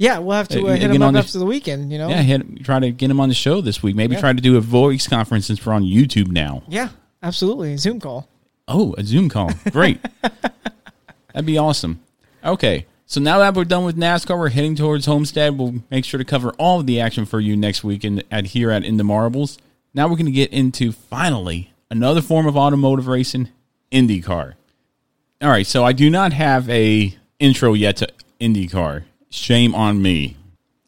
[SPEAKER 2] Yeah, we'll have to
[SPEAKER 1] Uh,
[SPEAKER 2] uh, hit him
[SPEAKER 1] on
[SPEAKER 2] up after the weekend. You know.
[SPEAKER 1] yeah, hit, try to get him on the show this week. Maybe
[SPEAKER 2] Yeah.
[SPEAKER 1] try to do a voice conference since we're on YouTube now.
[SPEAKER 2] Yeah, absolutely. Zoom call.
[SPEAKER 1] Oh, a Zoom call. Great. That'd be awesome. Okay. So now that we're done with NASCAR, we're heading towards Homestead. We'll make sure to cover all of the action for you next weekend at here at In the Marbles. Now we're going to get into finally another form of automotive racing, IndyCar. All right, so I do not have a intro yet to IndyCar. Shame on me.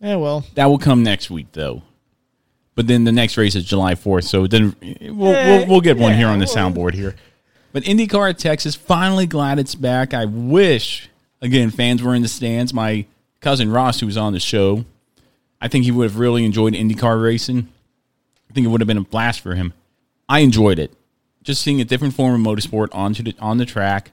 [SPEAKER 2] Yeah, well,
[SPEAKER 1] That will come next week though. But then the next race is July 4th, so then we'll,
[SPEAKER 2] Eh,
[SPEAKER 1] we'll, we'll get one
[SPEAKER 2] yeah,
[SPEAKER 1] here on the soundboard here. But IndyCar at Texas, finally glad it's back. I wish, again, fans were in the stands. My cousin Ross, who was on the show, I think he would have really enjoyed IndyCar racing. I think it would have been a blast for him. I enjoyed it. Just seeing a different form of motorsport onto the, on the track.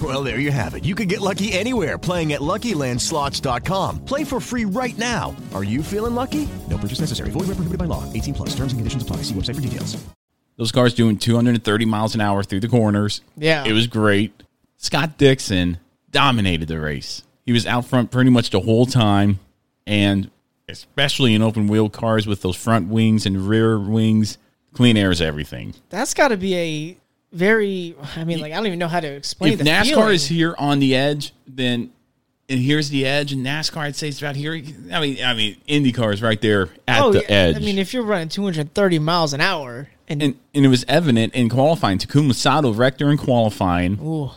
[SPEAKER 4] Well, there you have it. You can get lucky anywhere playing at LuckyLandSlots.com. Play for free right now. Are you feeling lucky? No purchase necessary. Void where prohibited by law. 18 plus. Terms and conditions apply. See website for details.
[SPEAKER 1] Those cars doing 230 miles an hour through the corners.
[SPEAKER 2] Yeah.
[SPEAKER 1] It was great. Scott Dixon dominated the race. He was out front pretty much the whole time. And especially in open wheel cars with those front wings and rear wings, clean air is everything.
[SPEAKER 2] that's got to be a very. I mean, like I don't even know how to explain.
[SPEAKER 1] if NASCAR
[SPEAKER 2] feeling.
[SPEAKER 1] is here on the edge, then and here's the edge, and NASCAR I'd say it's about here. I mean, I mean, IndyCar is right there at
[SPEAKER 2] oh,
[SPEAKER 1] the
[SPEAKER 2] yeah.
[SPEAKER 1] edge.
[SPEAKER 2] I mean, if you're running 230 miles an hour and,
[SPEAKER 1] and and it was evident in qualifying. Takuma Sato wrecked her in qualifying.
[SPEAKER 2] Ooh.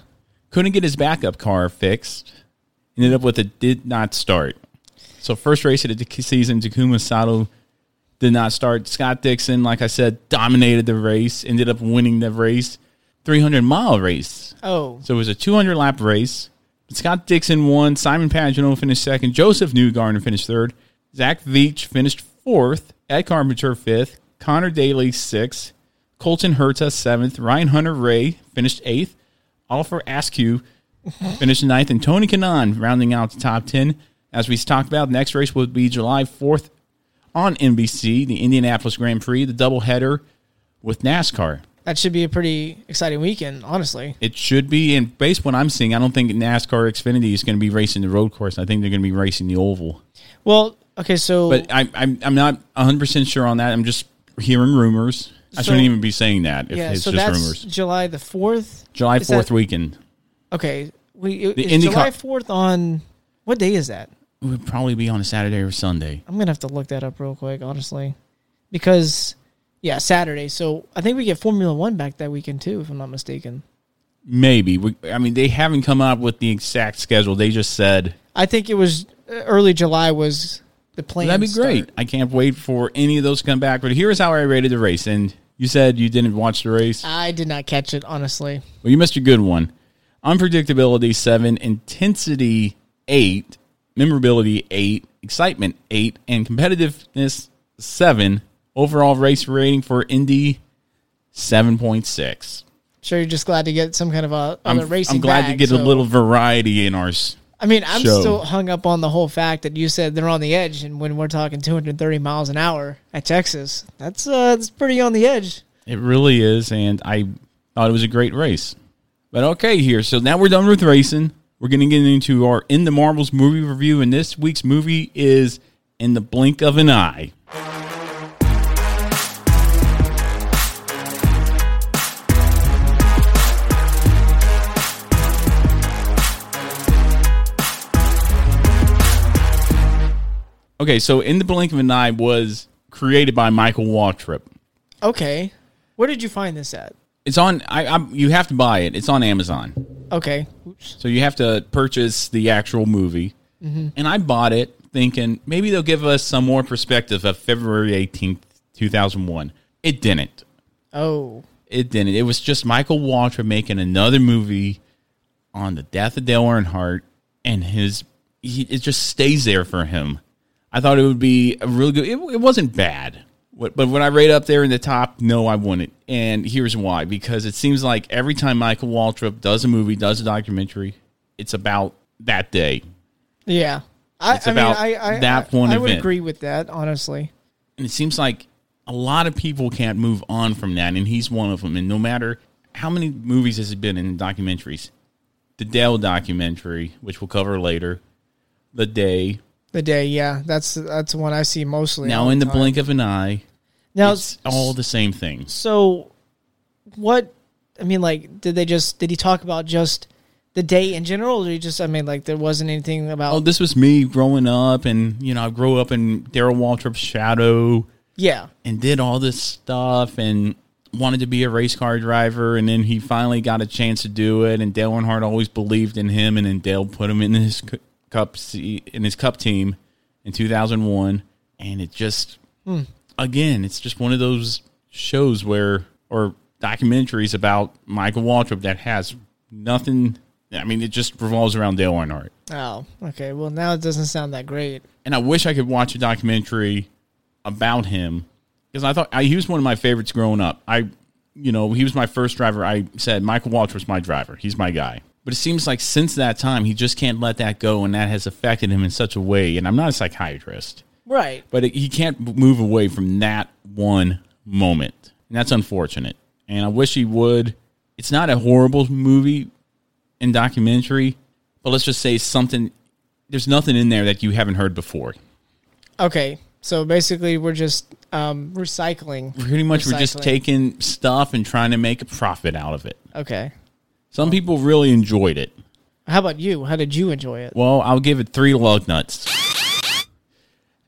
[SPEAKER 1] Couldn't get his backup car fixed. Ended up with a did not start. So first race of the season, Takuma Sato did not start. Scott Dixon, like I said, dominated the race. Ended up winning the race, 300 mile race.
[SPEAKER 2] oh,
[SPEAKER 1] So it was a 200 lap race. Scott Dixon won. Simon Pagenaud finished second. Josef Newgarden finished third. Zach Veach finished fourth. Ed Carpenter fifth. Conor Daly sixth. Colton Herta seventh. Ryan Hunter-Reay finished eighth. Oliver Askew finished ninth. And Tony Kanaan rounding out the top 10. As we talked about, the next race will be July 4th on NBC, the Indianapolis Grand Prix, the doubleheader with NASCAR.
[SPEAKER 2] That should be a pretty exciting weekend, honestly.
[SPEAKER 1] It should be, and based on what I'm seeing, I don't think NASCAR Xfinity is going to be racing the road course. I think they're going to be racing the oval.
[SPEAKER 2] Well, okay, so
[SPEAKER 1] But I, I'm I'm not 100 percent sure on that. I'm just hearing rumors. I
[SPEAKER 2] So-
[SPEAKER 1] shouldn't even be saying that if
[SPEAKER 2] yeah,
[SPEAKER 1] it's
[SPEAKER 2] so
[SPEAKER 1] just
[SPEAKER 2] that's
[SPEAKER 1] rumors.
[SPEAKER 2] July the fourth.
[SPEAKER 1] July
[SPEAKER 2] is
[SPEAKER 1] 4th
[SPEAKER 2] that-
[SPEAKER 1] weekend.
[SPEAKER 2] Okay, we
[SPEAKER 1] The
[SPEAKER 2] is July fourth on what day is that?
[SPEAKER 1] it would probably be on a Saturday or Sunday.
[SPEAKER 2] I'm gonna have to look that up real quick, honestly, because yeah, Saturday. So I think we get Formula One back that weekend too, if I'm not mistaken.
[SPEAKER 1] Maybe. We, I mean, they haven't come up with the exact schedule. They just said
[SPEAKER 2] I think it was uh, early July was the plan.
[SPEAKER 1] that'd be great. I can't wait for any of those to come back. But here's how I rated the race. And you said you didn't watch the race.
[SPEAKER 2] I did not catch it honestly.
[SPEAKER 1] Well, you missed a good one. Unpredictability seven, intensity eight, memorability eight, excitement eight, and competitiveness seven. Overall race rating for Indy seven point six.
[SPEAKER 2] Sure, you're just glad to get some kind of a
[SPEAKER 1] I'm,
[SPEAKER 2] racing.
[SPEAKER 1] I'm glad
[SPEAKER 2] bag,
[SPEAKER 1] to get
[SPEAKER 2] so-
[SPEAKER 1] a little variety in our.
[SPEAKER 2] I mean, I'm
[SPEAKER 1] show.
[SPEAKER 2] still hung up on the whole fact that you said they're on the edge, and when we're talking 230 miles an hour at Texas, that's uh, that's pretty on the edge.
[SPEAKER 1] It really is, and I thought it was a great race. But okay, here. So now we're done with racing. We're going to get into our In the Marbles movie review, and this week's movie is In the Blink of an Eye. Okay, so In the Blink of an Eye was created by Michael Waltrip.
[SPEAKER 2] Okay, where did you find this at?
[SPEAKER 1] It's on. I, I you have to buy it. It's on Amazon.
[SPEAKER 2] Okay,
[SPEAKER 1] So you have to purchase the actual movie.
[SPEAKER 2] Mhm.
[SPEAKER 1] And I bought it thinking maybe they'll give us some more perspective of February 18th, 2001. It didn't.
[SPEAKER 2] oh,
[SPEAKER 1] It didn't. It was just Michael Waltrip making another movie on the death of Dale Earnhardt and his he, it just stays there for him. I thought it would be a really good it, it wasn't bad. But when I rate up there in the top, no, I wouldn't. And here's why: because it seems like every time Michael Waltrip does a movie, does a documentary, it's about that day.
[SPEAKER 2] yeah. I,
[SPEAKER 1] It's
[SPEAKER 2] I
[SPEAKER 1] about
[SPEAKER 2] mean, I, I,
[SPEAKER 1] that
[SPEAKER 2] I,
[SPEAKER 1] one
[SPEAKER 2] I would
[SPEAKER 1] event.
[SPEAKER 2] agree with that, honestly.
[SPEAKER 1] And it seems like a lot of people can't move on from that, and he's one of them. And no matter how many movies has it been in documentaries, the Dale documentary, which we'll cover later, The Day,
[SPEAKER 2] The day, yeah, that's that's one I see mostly.
[SPEAKER 1] now in the
[SPEAKER 2] time.
[SPEAKER 1] blink of an eye,
[SPEAKER 2] Now,
[SPEAKER 1] it's all the same things.
[SPEAKER 2] So, what? I mean, like, did they just did he talk about just the day in general, or he just? I mean, like, there wasn't anything about.
[SPEAKER 1] Oh, this was me growing up, and you know, I grew up in Darrell Waltrip's shadow.
[SPEAKER 2] Yeah.
[SPEAKER 1] and did all this stuff, and wanted to be a race car driver, and then he finally got a chance to do it. And Dale Earnhardt always believed in him, and then Dale put him in his cup in his cup team in 2001, and it just
[SPEAKER 2] Hmm.
[SPEAKER 1] again, it's just one of those shows where or documentaries about Michael Waltrip that has nothing. I mean, it just revolves around Dale Earnhardt.
[SPEAKER 2] Oh, okay. Well, now it doesn't sound that great.
[SPEAKER 1] and I wish I could watch a documentary about him because I thought I, he was one of my favorites growing up. I, you know, he was my first driver. I said Michael Waltrip was my driver. He's my guy. But it seems like since that time, he just can't let that go, and that has affected him in such a way. And I'm not a psychiatrist,
[SPEAKER 2] Right.
[SPEAKER 1] but it, he can't move away from that one moment, and that's unfortunate. And I wish he would. It's not a horrible movie and documentary, but let's just say something. There's nothing in there that you haven't heard before.
[SPEAKER 2] Okay. So basically, we're just um, recycling.
[SPEAKER 1] Pretty much, we're just taking stuff and trying to make a profit out of it.
[SPEAKER 2] Okay.
[SPEAKER 1] Some people really enjoyed it.
[SPEAKER 2] How about you? How did you enjoy it?
[SPEAKER 1] Well, I'll give it three lug nuts.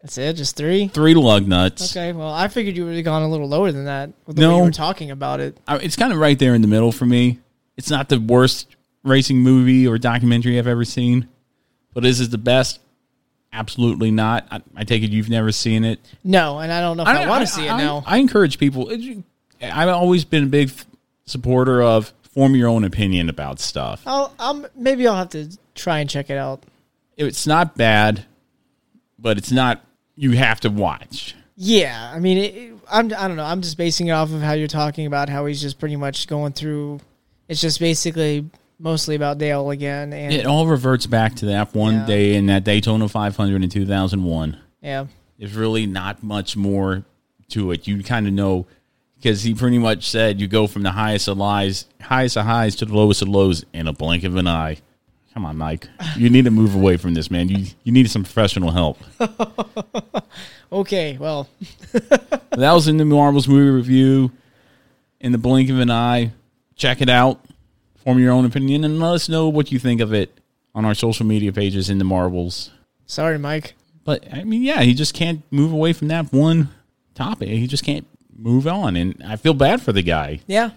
[SPEAKER 2] That's it. Just three.
[SPEAKER 1] Three lug nuts.
[SPEAKER 2] Okay. Well, I figured you would have gone a little lower than that. With the way
[SPEAKER 1] No.
[SPEAKER 2] you were talking about it.
[SPEAKER 1] I- It's kind of right there in the middle for me. It's not the worst racing movie or documentary I've ever seen, but is it the best? Absolutely not. I, I take it you've never seen it.
[SPEAKER 2] No, and I don't know if I,
[SPEAKER 1] don't-
[SPEAKER 2] want to see it
[SPEAKER 1] I-
[SPEAKER 2] now.
[SPEAKER 1] I encourage people. it- I've always been a big supporter of form your own opinion about stuff.
[SPEAKER 2] I'll, I'll maybe I'll have to try and check it out.
[SPEAKER 1] It's not bad, but it's not you have to watch.
[SPEAKER 2] Yeah, I mean, it, I'm I don't know. I'm just basing it off of how you're talking about how he's just pretty much going through. It's just basically mostly about Dale again, and
[SPEAKER 1] It all reverts back to that one
[SPEAKER 2] Yeah.
[SPEAKER 1] day in that Daytona 500 in 2001.
[SPEAKER 2] yeah,
[SPEAKER 1] There's really not much more to it. You kind of know because he pretty much said you go from the highest of highs, highest of highs to the lowest of lows in a blink of an eye. Come on, Mike. You need to move away from this, man. You you need some professional help.
[SPEAKER 2] okay, well,
[SPEAKER 1] that was in the Marbles movie review. In the blink of an eye, check it out. Form your own opinion and let us know what you think of it on our social media pages in the Marbles.
[SPEAKER 2] Sorry, Mike.
[SPEAKER 1] But I mean, yeah, he just can't move away from that one topic. He just can't move on, and I feel bad for the guy.
[SPEAKER 2] Yeah,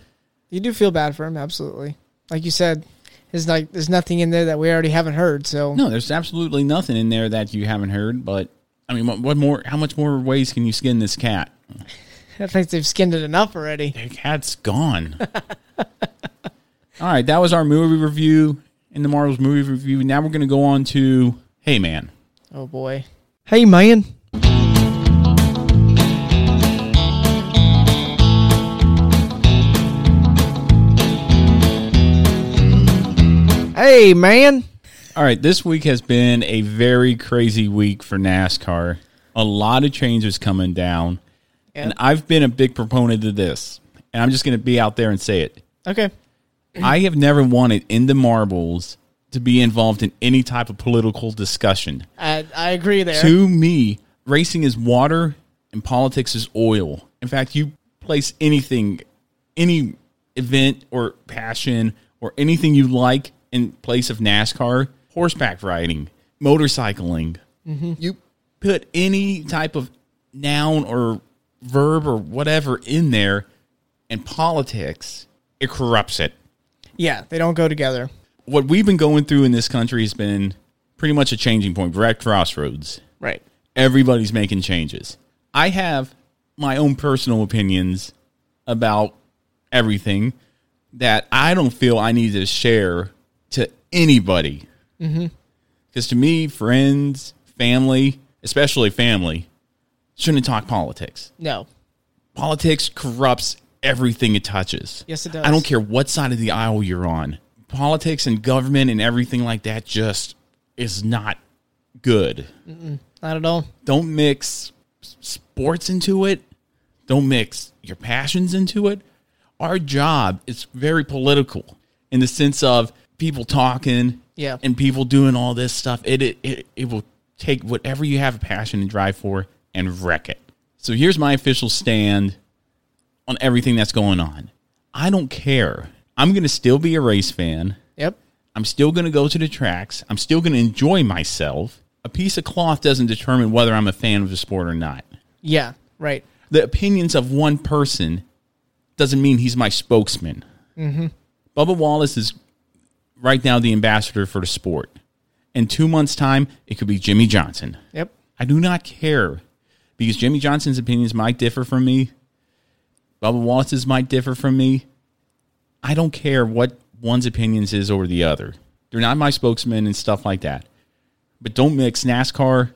[SPEAKER 2] you do feel bad for him. Absolutely. Like you said, there's like there's nothing in there that we already haven't heard. So
[SPEAKER 1] No, there's absolutely nothing in there that you haven't heard. But I mean, what, what more? How much more ways can you skin this cat?
[SPEAKER 2] I think they've skinned it enough already.
[SPEAKER 1] The cat's gone. All right, that was our movie review in the Marbles movie review. Now we're going to go on to Hey Man.
[SPEAKER 2] Oh boy. Hey man. Hey man.
[SPEAKER 1] All right, this week has been a very crazy week for NASCAR. A lot of changes coming down. And I've been a big proponent of this. And I'm just going to be out there and say it.
[SPEAKER 2] Okay.
[SPEAKER 1] I have never wanted in the marbles to be involved in any type of political discussion.
[SPEAKER 2] I, I agree there.
[SPEAKER 1] To me, racing is water and politics is oil. In fact, you place anything, any event or passion or anything you like in place of NASCAR, horseback riding, motorcycling.
[SPEAKER 2] Mhm.
[SPEAKER 1] You put any type of noun or verb or whatever in there, and politics, it corrupts it
[SPEAKER 2] Yeah, they don't go together.
[SPEAKER 1] what we've been going through in this country has been pretty much a changing point. We're at crossroads.
[SPEAKER 2] Right.
[SPEAKER 1] Everybody's making changes. I have my own personal opinions about everything that I don't feel I need to share to anybody.
[SPEAKER 2] Mm-hmm.
[SPEAKER 1] Because to me, friends, family, especially family, shouldn't talk politics.
[SPEAKER 2] No.
[SPEAKER 1] Politics corrupts everything it touches.
[SPEAKER 2] Yes, it does.
[SPEAKER 1] I don't care what side of the aisle you're on. Politics and government and everything like that just is not good.
[SPEAKER 2] Mm-mm, not at all.
[SPEAKER 1] Don't mix sports into it. Don't mix your passions into it. Our job is very political in the sense of people talking
[SPEAKER 2] Yeah.
[SPEAKER 1] and people doing all this stuff. It, it it it will take whatever you have a passion and drive for and wreck it. So here's my official stand on everything that's going on. I don't care. I'm going to still be a race fan.
[SPEAKER 2] Yep.
[SPEAKER 1] I'm still going to go to the tracks. I'm still going to enjoy myself. A piece of cloth doesn't determine whether I'm a fan of the sport or not.
[SPEAKER 2] Yeah. Right.
[SPEAKER 1] The opinions of one person doesn't mean he's my spokesman.
[SPEAKER 2] Mm-hmm.
[SPEAKER 1] Bubba Wallace is right now the ambassador for the sport. In two months' time, it could be Jimmie Johnson.
[SPEAKER 2] Yep.
[SPEAKER 1] I do not care because Jimmie Johnson's opinions might differ from me. Bubba Wallace's might differ from me. I don't care what one's opinions is over the other. They're not my spokesman and stuff like that. But don't mix NASCAR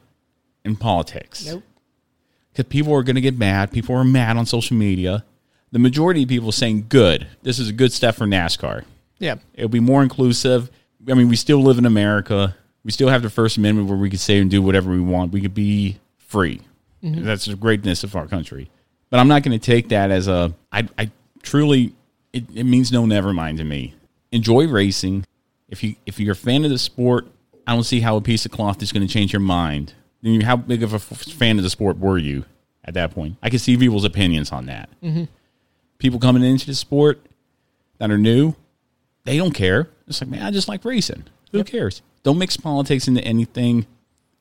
[SPEAKER 1] and politics.
[SPEAKER 2] Nope.
[SPEAKER 1] Because people are going to get mad. People are mad on social media. The majority of people saying, good. This is a good step for NASCAR.
[SPEAKER 2] Yeah.
[SPEAKER 1] It'll be more inclusive. I mean, we still live in America. We still have the First Amendment where we can say and do whatever we want. We could be free.
[SPEAKER 2] Mhm.
[SPEAKER 1] That's the greatness of our country. But I'm not going to take that as a. I, I truly, it, it means no never mind to me. Enjoy racing. If you if you're a fan of the sport, I don't see how a piece of cloth is going to change your mind. Then you- How big of a f- fan of the sport were you at that point? I can see people's opinions on that
[SPEAKER 2] Mm-hmm.
[SPEAKER 1] people coming into the sport that are new, they don't care. It's like, man, I just like racing. Who cares? Don't mix politics into anything.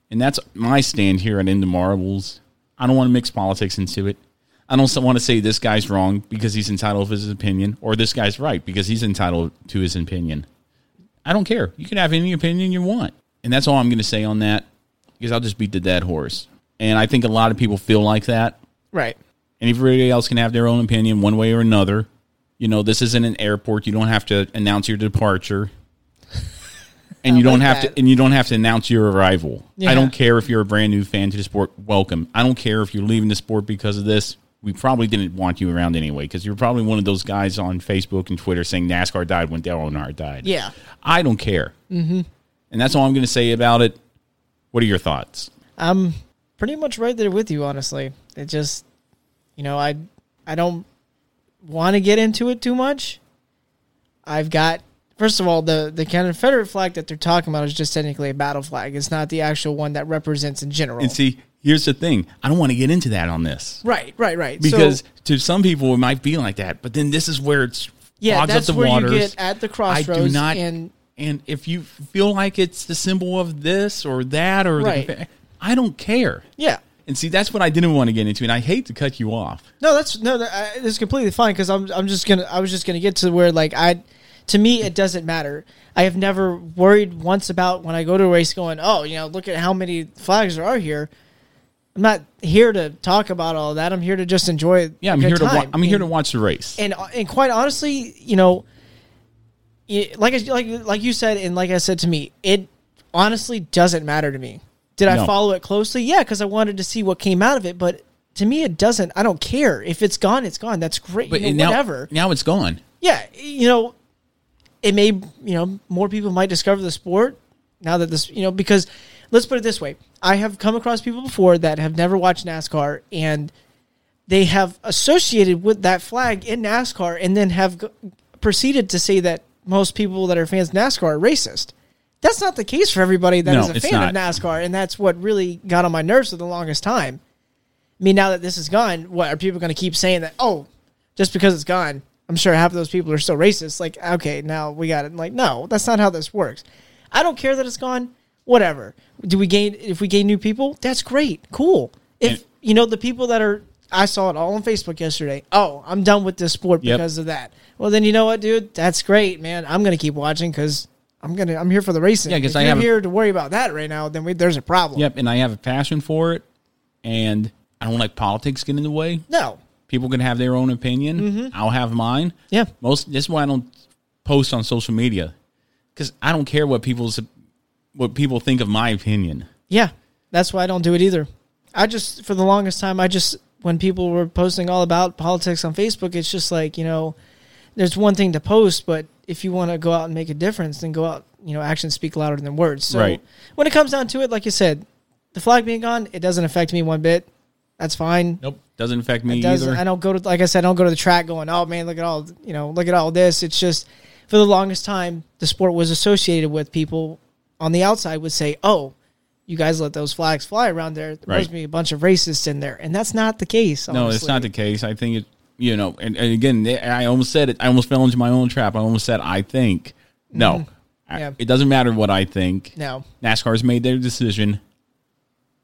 [SPEAKER 1] And that's my stand here at Into Marbles. I don't want to mix politics into it. I don't want to say this guy's wrong because he's entitled to his opinion, or this guy's right because he's entitled to his opinion. I don't care. You can have any opinion you want. And that's all I'm going to say on that because I'll just beat the dead horse. And I think a lot of people feel like that.
[SPEAKER 2] Right.
[SPEAKER 1] And everybody else can have their own opinion one way or another. You know, this isn't an airport. You don't have to announce your departure. And you don't have
[SPEAKER 2] that.
[SPEAKER 1] to and you don't have to announce your arrival.
[SPEAKER 2] Yeah.
[SPEAKER 1] I don't care if you're a brand new fan to the sport, welcome. I don't care if you're leaving the sport because of this. We probably didn't want you around anyway because you're probably one of those guys on Facebook and Twitter saying NASCAR died when Dale Earnhardt died.
[SPEAKER 2] Yeah.
[SPEAKER 1] I don't care.
[SPEAKER 2] Mm-hmm.
[SPEAKER 1] And that's all I'm going to say about it. What are your thoughts?
[SPEAKER 2] I'm pretty much right there with you, honestly. It just, you know, I I don't want to get into it too much. I've got first of all the the Confederate flag that they're talking about is just technically a battle flag. It's not the actual one that represents in general.
[SPEAKER 1] And see, here's the thing. I don't want to get into that on this.
[SPEAKER 2] right, right, right.
[SPEAKER 1] because
[SPEAKER 2] So-
[SPEAKER 1] to some people it might be like that, but then this is where it's
[SPEAKER 2] yeah, that's where
[SPEAKER 1] waters.
[SPEAKER 2] you get at the crossroads.
[SPEAKER 1] I do not.
[SPEAKER 2] and
[SPEAKER 1] And if you feel like it's the symbol of this or that or
[SPEAKER 2] Right.
[SPEAKER 1] the, I don't care.
[SPEAKER 2] Yeah.
[SPEAKER 1] And see, that's what I didn't want to get into, and I hate to cut you off.
[SPEAKER 2] No, that's no, that, that's completely fine because I'm I'm just gonna I was just gonna get to where like I, to me it doesn't matter. I have never worried once about when I go to a race going, oh, you know, look at how many flags there are here. I'm not here to talk about all that. I'm here to just enjoy.
[SPEAKER 1] Yeah, I'm here to wa- I'm here to watch the race.
[SPEAKER 2] and uh, and quite honestly, you know, like I, like like you said, and like I said to me, it honestly doesn't matter to me. Did I follow it closely? Yeah, because I wanted to see what came out of it. But to me, it doesn't. I don't care if it's gone. It's gone. That's great.
[SPEAKER 1] But
[SPEAKER 2] you know,
[SPEAKER 1] now,
[SPEAKER 2] whatever.
[SPEAKER 1] now it's gone.
[SPEAKER 2] Yeah, you know, it may you know more people might discover the sport now that this you know because let's put it this way: I have come across people before that have never watched NASCAR and they have associated with that flag in NASCAR and then have proceeded to say that most people that are fans of NASCAR are racist. That's not the case for everybody that
[SPEAKER 1] No,
[SPEAKER 2] is a fan of. NASCAR, and that's what really got on my nerves for the longest time. I mean, now that this is gone, what are people going to keep saying that? Oh, just because it's gone, I'm sure half of those people are still racist. Like, okay, now we got it. Like, no, that's not how this works. I don't care that it's gone. Whatever. Do we gain? If we gain new people, that's great. Cool. If you know the people that are, I saw it all on Facebook yesterday. Oh, I'm done with this sport
[SPEAKER 1] Yep.
[SPEAKER 2] because of that. Well, then you know what, dude? That's great, man. I'm gonna keep watching because I'm gonna. I'm here for the racing.
[SPEAKER 1] Yeah,
[SPEAKER 2] because
[SPEAKER 1] I
[SPEAKER 2] you're
[SPEAKER 1] a-
[SPEAKER 2] here to worry about that right now. Then we, there's a problem.
[SPEAKER 1] Yep, and I have a passion for it, and I don't like politics getting in the way.
[SPEAKER 2] No.
[SPEAKER 1] People can have their own opinion.
[SPEAKER 2] Mhm.
[SPEAKER 1] I'll have mine.
[SPEAKER 2] Yeah.
[SPEAKER 1] Most. This is why I don't post on social media because I don't care what people's what people think of my opinion.
[SPEAKER 2] Yeah, that's why I don't do it either. I just, for the longest time, I just, when people were posting all about politics on Facebook, it's just like, you know, there's one thing to post, but if you want to go out and make a difference, then go out, you know, actions speak louder than words. So
[SPEAKER 1] Right.
[SPEAKER 2] when it comes down to it, like you said, the flag being gone, it doesn't affect me one bit. That's fine.
[SPEAKER 1] Nope, doesn't affect me
[SPEAKER 2] doesn't.
[SPEAKER 1] either.
[SPEAKER 2] I don't go to, like I said, I don't go to the track going, oh man, look at all, you know, look at all this. It's just, for the longest time, the sport was associated with people on the outside would say, oh, you guys let those flags fly around there. There
[SPEAKER 1] Right.
[SPEAKER 2] must be a bunch of racists in there. And that's not the case.
[SPEAKER 1] No, it's not the case. I think it. You know, and, and again, I almost said it. I almost fell into my own trap. I almost said I think. No,
[SPEAKER 2] Mhm.
[SPEAKER 1] I-
[SPEAKER 2] Yeah.
[SPEAKER 1] it doesn't matter what I think.
[SPEAKER 2] No.
[SPEAKER 1] NASCAR's made their decision.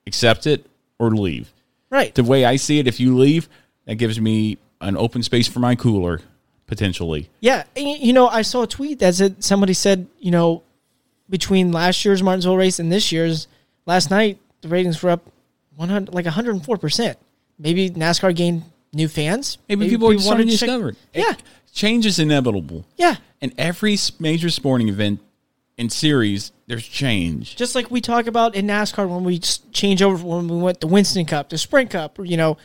[SPEAKER 1] Accept it or leave.
[SPEAKER 2] Right.
[SPEAKER 1] The way I see it, if you leave, that gives me an open space for my cooler potentially.
[SPEAKER 2] Yeah, and you know, I saw a tweet that said somebody said, you know, between last year's Martinsville race and this year's, last night the ratings were up one hundred, like one hundred and four percent. Maybe NASCAR gained new fans.
[SPEAKER 1] Maybe, people are
[SPEAKER 2] wanted
[SPEAKER 1] starting to
[SPEAKER 2] check-
[SPEAKER 1] discover it.
[SPEAKER 2] Yeah,
[SPEAKER 1] Change is inevitable.
[SPEAKER 2] Yeah.
[SPEAKER 1] And every major sporting event and series, there's change.
[SPEAKER 2] just like we talk about in NASCAR when we change over when we went the Winston Cup, the Sprint Cup, you know,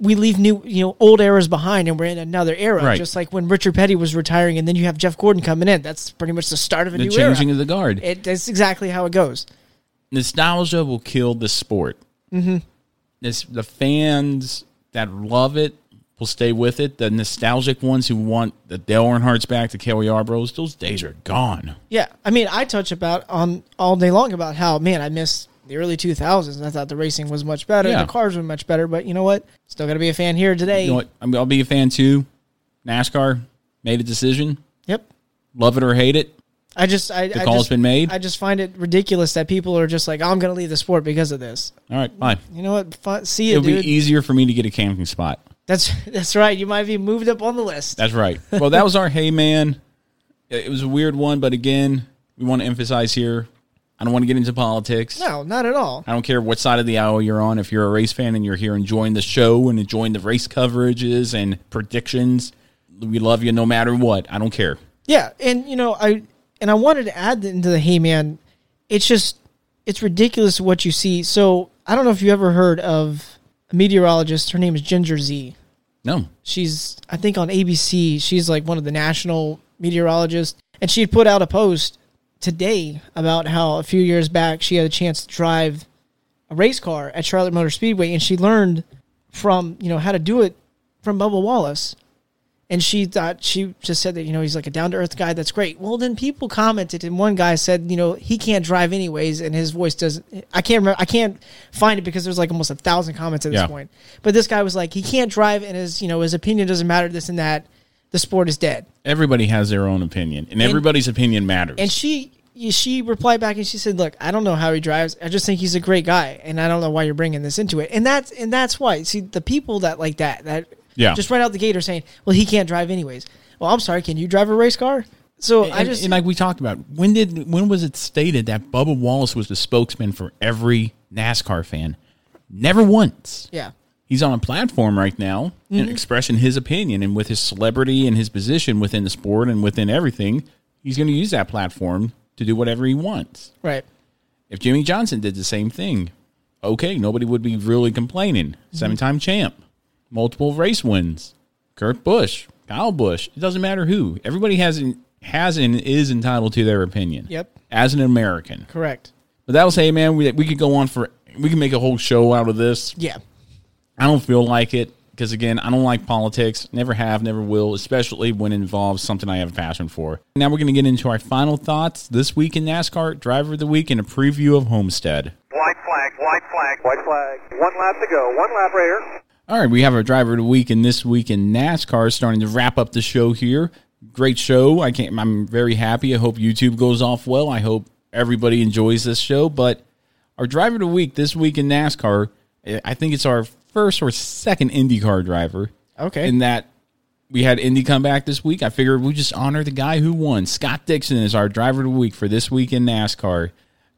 [SPEAKER 2] we leave new, you know, old eras behind and we're in another era.
[SPEAKER 1] Right.
[SPEAKER 2] Just like when Richard Petty was retiring and then you have Jeff Gordon coming in. That's pretty much the start of a
[SPEAKER 1] The
[SPEAKER 2] new
[SPEAKER 1] changing
[SPEAKER 2] era.
[SPEAKER 1] Changing of the guard.
[SPEAKER 2] It, that's exactly how it goes.
[SPEAKER 1] Nostalgia will kill the sport.
[SPEAKER 2] Mm-hmm.
[SPEAKER 1] This the fans that love it will stay with it. The nostalgic ones who want the Dale Earnhardt's back, the Cale Yarboroughs, those days are gone.
[SPEAKER 2] Yeah, I mean, I touch about on all day long about how man I miss the early 2000s. I thought the racing was much better,
[SPEAKER 1] Yeah.
[SPEAKER 2] the cars were much better, but you know what? Still got to be a fan here today.
[SPEAKER 1] You know what? I mean, I'll be a fan too. NASCAR made a decision.
[SPEAKER 2] Yep.
[SPEAKER 1] Love it or hate it.
[SPEAKER 2] I just I
[SPEAKER 1] The
[SPEAKER 2] I
[SPEAKER 1] call's
[SPEAKER 2] just-
[SPEAKER 1] been made.
[SPEAKER 2] I just find it ridiculous that people are just like, oh, I'm going to leave the sport because of this.
[SPEAKER 1] All right, fine.
[SPEAKER 2] You know what? See you,
[SPEAKER 1] It'll
[SPEAKER 2] dude.
[SPEAKER 1] be easier for me to get a camping spot.
[SPEAKER 2] That's that's right. You might be moved up on the list.
[SPEAKER 1] That's right. Well, that was our hey man. It was a weird one, but again, we want to emphasize here. I don't want to get into politics.
[SPEAKER 2] No, not at all.
[SPEAKER 1] I don't care what side of the aisle you're on. If you're a race fan and you're here enjoying the show and enjoying the race coverages and predictions, we love you no matter what. I don't care.
[SPEAKER 2] Yeah, and you know, I and I wanted to add into the hey man, it's just it's ridiculous what you see. So I don't know if you ever heard of a meteorologist. Her name is Ginger Zee.
[SPEAKER 1] No.
[SPEAKER 2] She's I think on ABC. She's like one of the national meteorologists, and she had put out a post today about how a few years back she had a chance to drive a race car at Charlotte Motor Speedway, and she learned from you know how to do it from Bubba Wallace. And she thought she just said that you know he's like a down to earth guy. That's great. Well, then people commented, and one guy said, you know, he can't drive anyways, and his voice doesn't. I can't remember. I can't find it because there's like almost a thousand comments at this
[SPEAKER 1] Yeah.
[SPEAKER 2] point. But this guy was like, he can't drive, and his you know his opinion doesn't matter. This and that. the sport is dead.
[SPEAKER 1] Everybody has their own opinion, and,
[SPEAKER 2] And-
[SPEAKER 1] everybody's opinion matters.
[SPEAKER 2] And she she replied back and she said, "Look, I don't know how he drives. I just think he's a great guy, and I don't know why you're bringing this into it." And that's and that's why. See, the people that like that that
[SPEAKER 1] Yeah.
[SPEAKER 2] just right out the gate are saying, "Well, he can't drive anyways." Well, I'm sorry. Can you drive a race car? So I just
[SPEAKER 1] and like we talked about, when did when was it stated that Bubba Wallace was the spokesman for every NASCAR fan? Never once.
[SPEAKER 2] yeah.
[SPEAKER 1] He's on a platform right now and
[SPEAKER 2] Mhm.
[SPEAKER 1] expressing his opinion, and with his celebrity and his position within the sport and within everything, he's going to use that platform to do whatever he wants.
[SPEAKER 2] Right.
[SPEAKER 1] If Jimmie Johnson did the same thing, okay, nobody would be really complaining. Seven time champ, multiple race wins. Kurt Busch, Kyle Busch, it doesn't matter who. Everybody has has and is entitled to their opinion.
[SPEAKER 2] Yep.
[SPEAKER 1] As an American.
[SPEAKER 2] Correct.
[SPEAKER 1] But that will say, man, we, we could go on for we can make a whole show out of this.
[SPEAKER 2] Yeah.
[SPEAKER 1] I don't feel like it because again, I don't like politics. Never have, never will, especially when it involves something I have a passion for. Now we're going to get into our final thoughts this week in NASCAR, driver of the week, and a preview of Homestead.
[SPEAKER 5] White flag, white flag, white flag. One lap to go. One lap right here.
[SPEAKER 1] All right, we have our driver of the week in this week in NASCAR, starting to wrap up the show here. Great show. I can't. I'm very happy. I hope YouTube goes off well. I hope everybody enjoys this show. But our driver of the week this week in NASCAR, I think it's our first or second IndyCar driver.
[SPEAKER 2] Okay.
[SPEAKER 1] In that we had Indy come back this week. I figured we just honor the guy who won. Scott Dixon is our driver of the week for this week in NASCAR.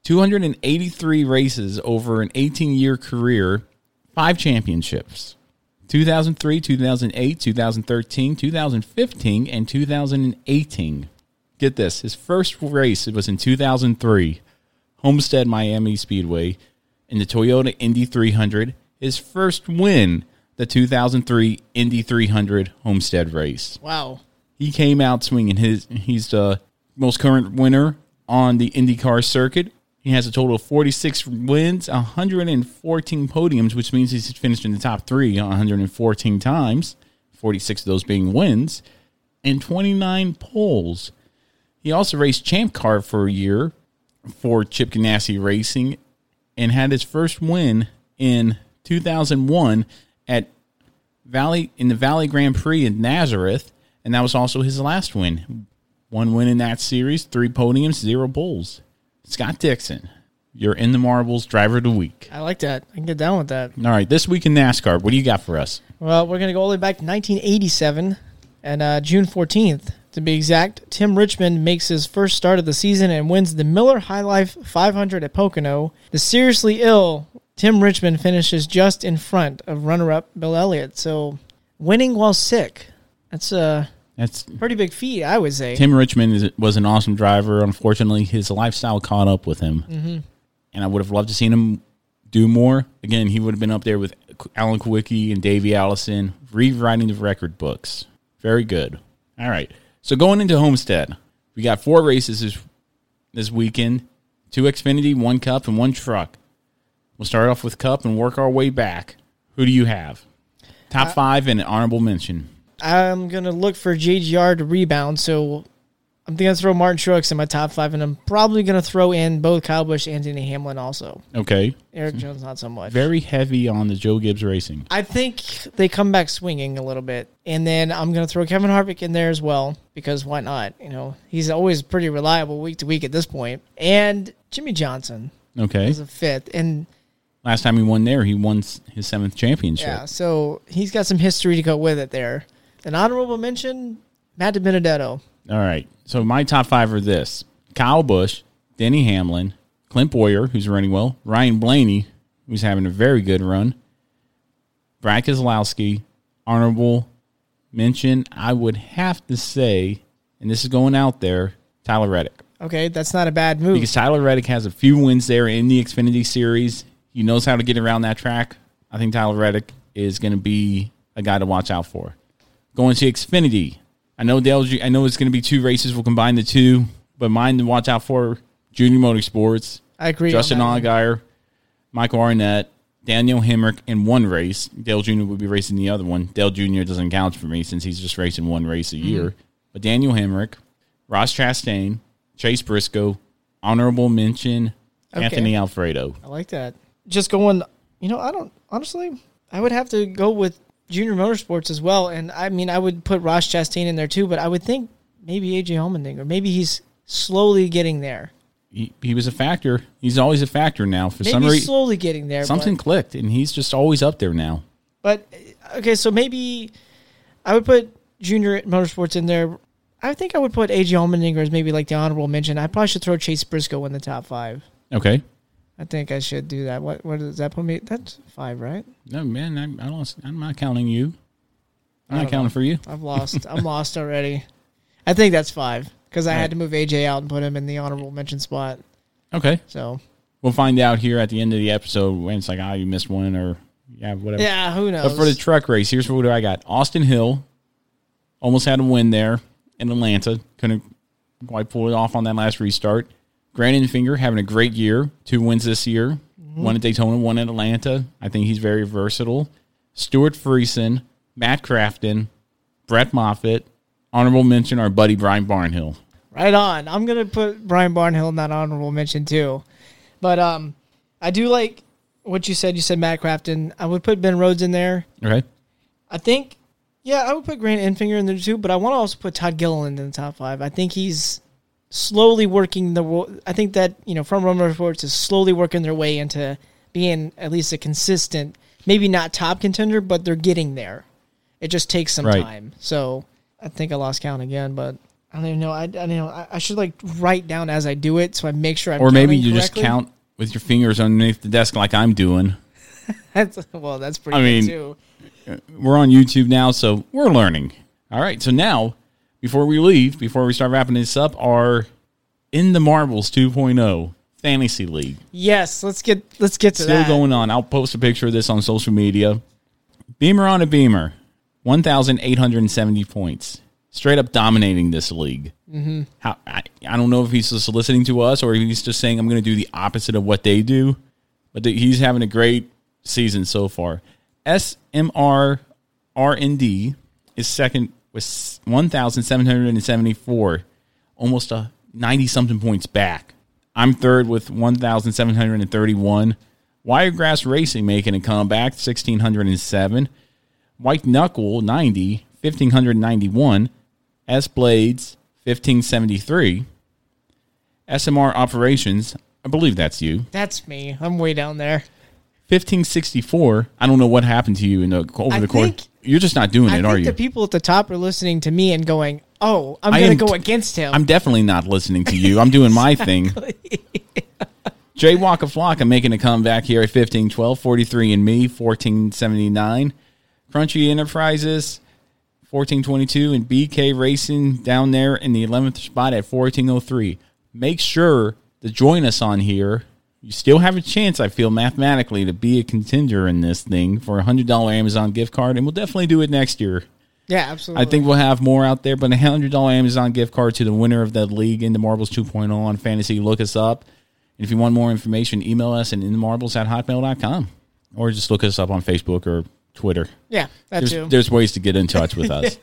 [SPEAKER 1] 283 races over an 18 year career, five championships 2003, 2008, 2013, 2015, and 2018. Get this his first race it was in 2003, Homestead Miami Speedway, in the Toyota Indy 300. His first win, the 2003 Indy 300 Homestead race.
[SPEAKER 2] Wow.
[SPEAKER 1] He came out swinging. His he's the most current winner on the IndyCar circuit. He has a total of 46 wins, 114 podiums, which means he's finished in the top three 114 times, 46 of those being wins, and 29 poles. He also raced Champ Car for a year for Chip Ganassi Racing and had his first win in 2001 at Valley in the Valley Grand Prix in Nazareth, and that was also his last win. One win in that series, three podiums, zero poles. Scott Dixon, you're in the marbles, driver of the week.
[SPEAKER 2] I like that. I can get down with that.
[SPEAKER 1] All right, this week in NASCAR, what do you got for us?
[SPEAKER 2] Well, we're going to go all the way back to 1987 and uh, June 14th. To be exact, Tim Richmond makes his first start of the season and wins the Miller High Life 500 at Pocono. The seriously ill Tim Richmond finishes just in front of runner-up Bill Elliott. So, winning while sick. That's a
[SPEAKER 1] That's
[SPEAKER 2] pretty big feat, I would say.
[SPEAKER 1] Tim Richmond is, was an awesome driver. Unfortunately, his lifestyle caught up with him,
[SPEAKER 2] Mhm.
[SPEAKER 1] and I would have loved to seen him do more. Again, he would have been up there with Alan Kulwicki and Davey Allison, rewriting the record books. Very good. All right, so going into Homestead, we got four races this this weekend: two Xfinity, one Cup, and one Truck. We'll start off with Cup and work our way back. Who do you have? Top
[SPEAKER 2] Uh,
[SPEAKER 1] five and an honorable mention.
[SPEAKER 2] I'm gonna look for JGR to rebound, so I'm gonna throw Martin Truex in my top five, and I'm probably gonna throw in both Kyle Busch and Denny Hamlin also.
[SPEAKER 1] Okay.
[SPEAKER 2] Erik Jones not so much.
[SPEAKER 1] Very heavy on the Joe Gibbs Racing.
[SPEAKER 2] I think they come back swinging a little bit, and then I'm gonna throw Kevin Harvick in there as well because why not? You know, he's always pretty reliable week to week at this point, and Jimmie Johnson
[SPEAKER 1] Okay.
[SPEAKER 2] is a fifth, and
[SPEAKER 1] Last time he won there, he won his seventh championship.
[SPEAKER 2] yeah, so he's got some history to go with it there. An honorable mention, Matt DiBenedetto.
[SPEAKER 1] All right. So my top five are this: Kyle Busch, Denny Hamlin, Clint Bowyer, who's running well, Ryan Blaney, who's having a very good run, Brad Keselowski, honorable mention. I would have to say, and this is going out there, Tyler Reddick.
[SPEAKER 2] Okay, that's not a bad move.
[SPEAKER 1] Because Tyler Reddick has a few wins there in the Xfinity Series. He knows how to get around that track. I think Tyler Reddick is going to be a guy to watch out for. Going to Xfinity. I know Dale. I know it's going to be two races. We'll combine the two, but mine to watch out for Junior Motorsports.
[SPEAKER 2] I agree
[SPEAKER 1] Justin. Allgaier, Michael Annett, Daniel Hemric in one race. Dale Jr. will be racing the other one. Dale Jr. doesn't count for me since he's just racing one race a year.
[SPEAKER 2] Mhm.
[SPEAKER 1] But Daniel Hemric, Ross Chastain, Chase Briscoe, honorable mention,
[SPEAKER 2] Okay.
[SPEAKER 1] Anthony Alfredo.
[SPEAKER 2] I like that. Just going, you know, I don't honestly. I would have to go with Junior Motorsports as well, and I mean I would put Ross Chastain in there too, but I would think maybe AJ Allmendinger, maybe he's slowly getting there.
[SPEAKER 1] He, he was a factor. He's always a factor now. For
[SPEAKER 2] maybe
[SPEAKER 1] some
[SPEAKER 2] he's
[SPEAKER 1] reason,
[SPEAKER 2] slowly getting there.
[SPEAKER 1] something
[SPEAKER 2] but,
[SPEAKER 1] clicked, and he's just always up there now.
[SPEAKER 2] but okay, so maybe I would put Junior Motorsports in there. I think I would put AJ Allmendinger as maybe like the honorable mention. I probably should throw Chase Briscoe in the top five.
[SPEAKER 1] Okay.
[SPEAKER 2] I think I should do that. What what does that put me? That's five, right?
[SPEAKER 1] No man, I, I don't. I'm not counting you. I'm not counting
[SPEAKER 2] know.
[SPEAKER 1] for you.
[SPEAKER 2] I've lost. I'm lost already. I think that's five because I
[SPEAKER 1] Right.
[SPEAKER 2] had to move AJ out and put him in the honorable mention spot.
[SPEAKER 1] Okay.
[SPEAKER 2] So
[SPEAKER 1] We'll find out here at the end of the episode when it's like, ah, you missed one or yeah, whatever.
[SPEAKER 2] Yeah, who knows?
[SPEAKER 1] But for the truck race, here's what I got: Austin Hill almost had a win there in Atlanta, couldn't quite pull it off on that last restart. Grant Enfinger having a great year, two wins this year,
[SPEAKER 2] Mm-hmm.
[SPEAKER 1] one at Daytona, one at Atlanta. I think he's very versatile. Stewart Friesen, Matt Crafton, Brett Moffitt, honorable mention our buddy Brian Barnhill.
[SPEAKER 2] right on. I'm gonna put Brian Barnhill in that honorable mention too. But um, I do like what you said. You said Matt Crafton. I would put Ben Rhodes in there.
[SPEAKER 1] Okay.
[SPEAKER 2] I think, yeah, I would put Grant Enfinger in there too. But I want to also put Todd Gilliland in the top five. I think he's slowly working the. I think that you know, Front Row Motorsports is slowly working their way into being at least a consistent, maybe not top contender, but they're getting there. It just takes some
[SPEAKER 1] Right.
[SPEAKER 2] time. So I think I lost count again, but. I don't even know. I, I don't know. I, I should like write down as I do it, so I make sure I'm.
[SPEAKER 1] or maybe you just count with your fingers underneath the desk like I'm doing.
[SPEAKER 2] That's, well, that's pretty
[SPEAKER 1] I
[SPEAKER 2] good
[SPEAKER 1] mean,
[SPEAKER 2] too.
[SPEAKER 1] Uh, we're on YouTube now, so we're learning. All right, so now before we leave, before we start wrapping this up, are in the Marbles 2.0 Fantasy League
[SPEAKER 2] Yes, let's get let's get to
[SPEAKER 1] still
[SPEAKER 2] that.
[SPEAKER 1] going on. I'll post a picture of this on social media. Beamer on a Beamer, 1,870 points, straight up dominating this league.
[SPEAKER 2] Mm-hmm.
[SPEAKER 1] How I, I don't know if he's just listening to us or if he's just saying I'm going to do the opposite of what they do, but he's having a great season so far. SMR R&D is second with 1,774, almost a 90 something points back. I'm third with 1,731. Wiregrass Racing making a comeback, 1,607. White Knuckle, 90, 1,591. S Blades, 1573. SMR Operations, I believe that's you,
[SPEAKER 2] That's me. I'm way down there.
[SPEAKER 1] 1564. I don't know what happened to you in the, over
[SPEAKER 2] I
[SPEAKER 1] the course. You're just not doing
[SPEAKER 2] I
[SPEAKER 1] it, are you?
[SPEAKER 2] the people at the top are listening to me and going, "Oh, I'm going to go against him."
[SPEAKER 1] I'm definitely not listening to you. I'm doing my thing. Jay Waka Flocka making a comeback here at 15 12, 43 and me, 1479. Crunchy Enterprises, 1422, and BK Racing down there in the 11th spot at 1403. Make sure to join us on here. You still have a chance, I feel, mathematically, to be a contender in this thing for a $100 Amazon gift card, and we'll definitely do it next year.
[SPEAKER 2] yeah, absolutely.
[SPEAKER 1] I think we'll have more out there, but a hundred dollar Amazon gift card to the winner of the league in the Marbles 2.0 on fantasy. Look us up. And if you want more information, email us at inthemarbles at hotmail.com. Or just look us up on Facebook or Twitter.
[SPEAKER 2] Yeah, that
[SPEAKER 1] there's,
[SPEAKER 2] too.
[SPEAKER 1] There's ways to get in touch with us.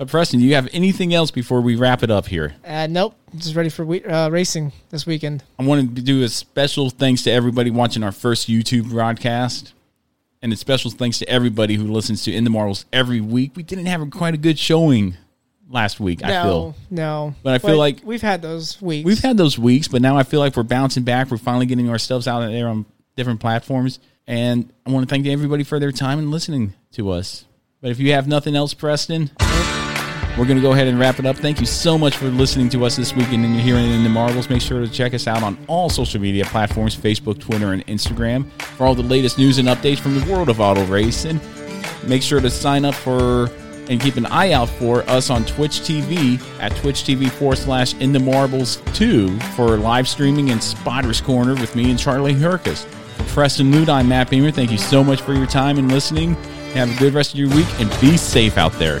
[SPEAKER 1] But Preston, do you have anything else before we wrap it up here?
[SPEAKER 2] uh, nope, just ready for we- uh, racing this weekend.
[SPEAKER 1] I wanted to do a special thanks to everybody watching our first YouTube broadcast. And a special thanks to everybody who listens to In the Marbles every week. We didn't have quite a good showing last week, I feel.
[SPEAKER 2] no.
[SPEAKER 1] But I feel like-
[SPEAKER 2] we've had those weeks.
[SPEAKER 1] We've had those weeks, but now I feel like we're bouncing back. We're finally getting ourselves out there on different platforms. And I want to thank everybody for their time and listening to us. But if you have nothing else, Preston, we're going to go ahead and wrap it up. Thank you so much for listening to us this weekend and hearing in the marbles. Make sure to check us out on all social media platforms Facebook, Twitter, and Instagram for all the latest news and updates from the world of auto racing. Make sure to sign up for and keep an eye out for us on Twitch TV at Twitch TV forward slash in the marbles 2 for live streaming and Spotters Corner with me and Charlie Herkus. For Preston Lude, I'm Matt Beamer. Thank you so much for your time and listening. Have a good rest of your week and be safe out there.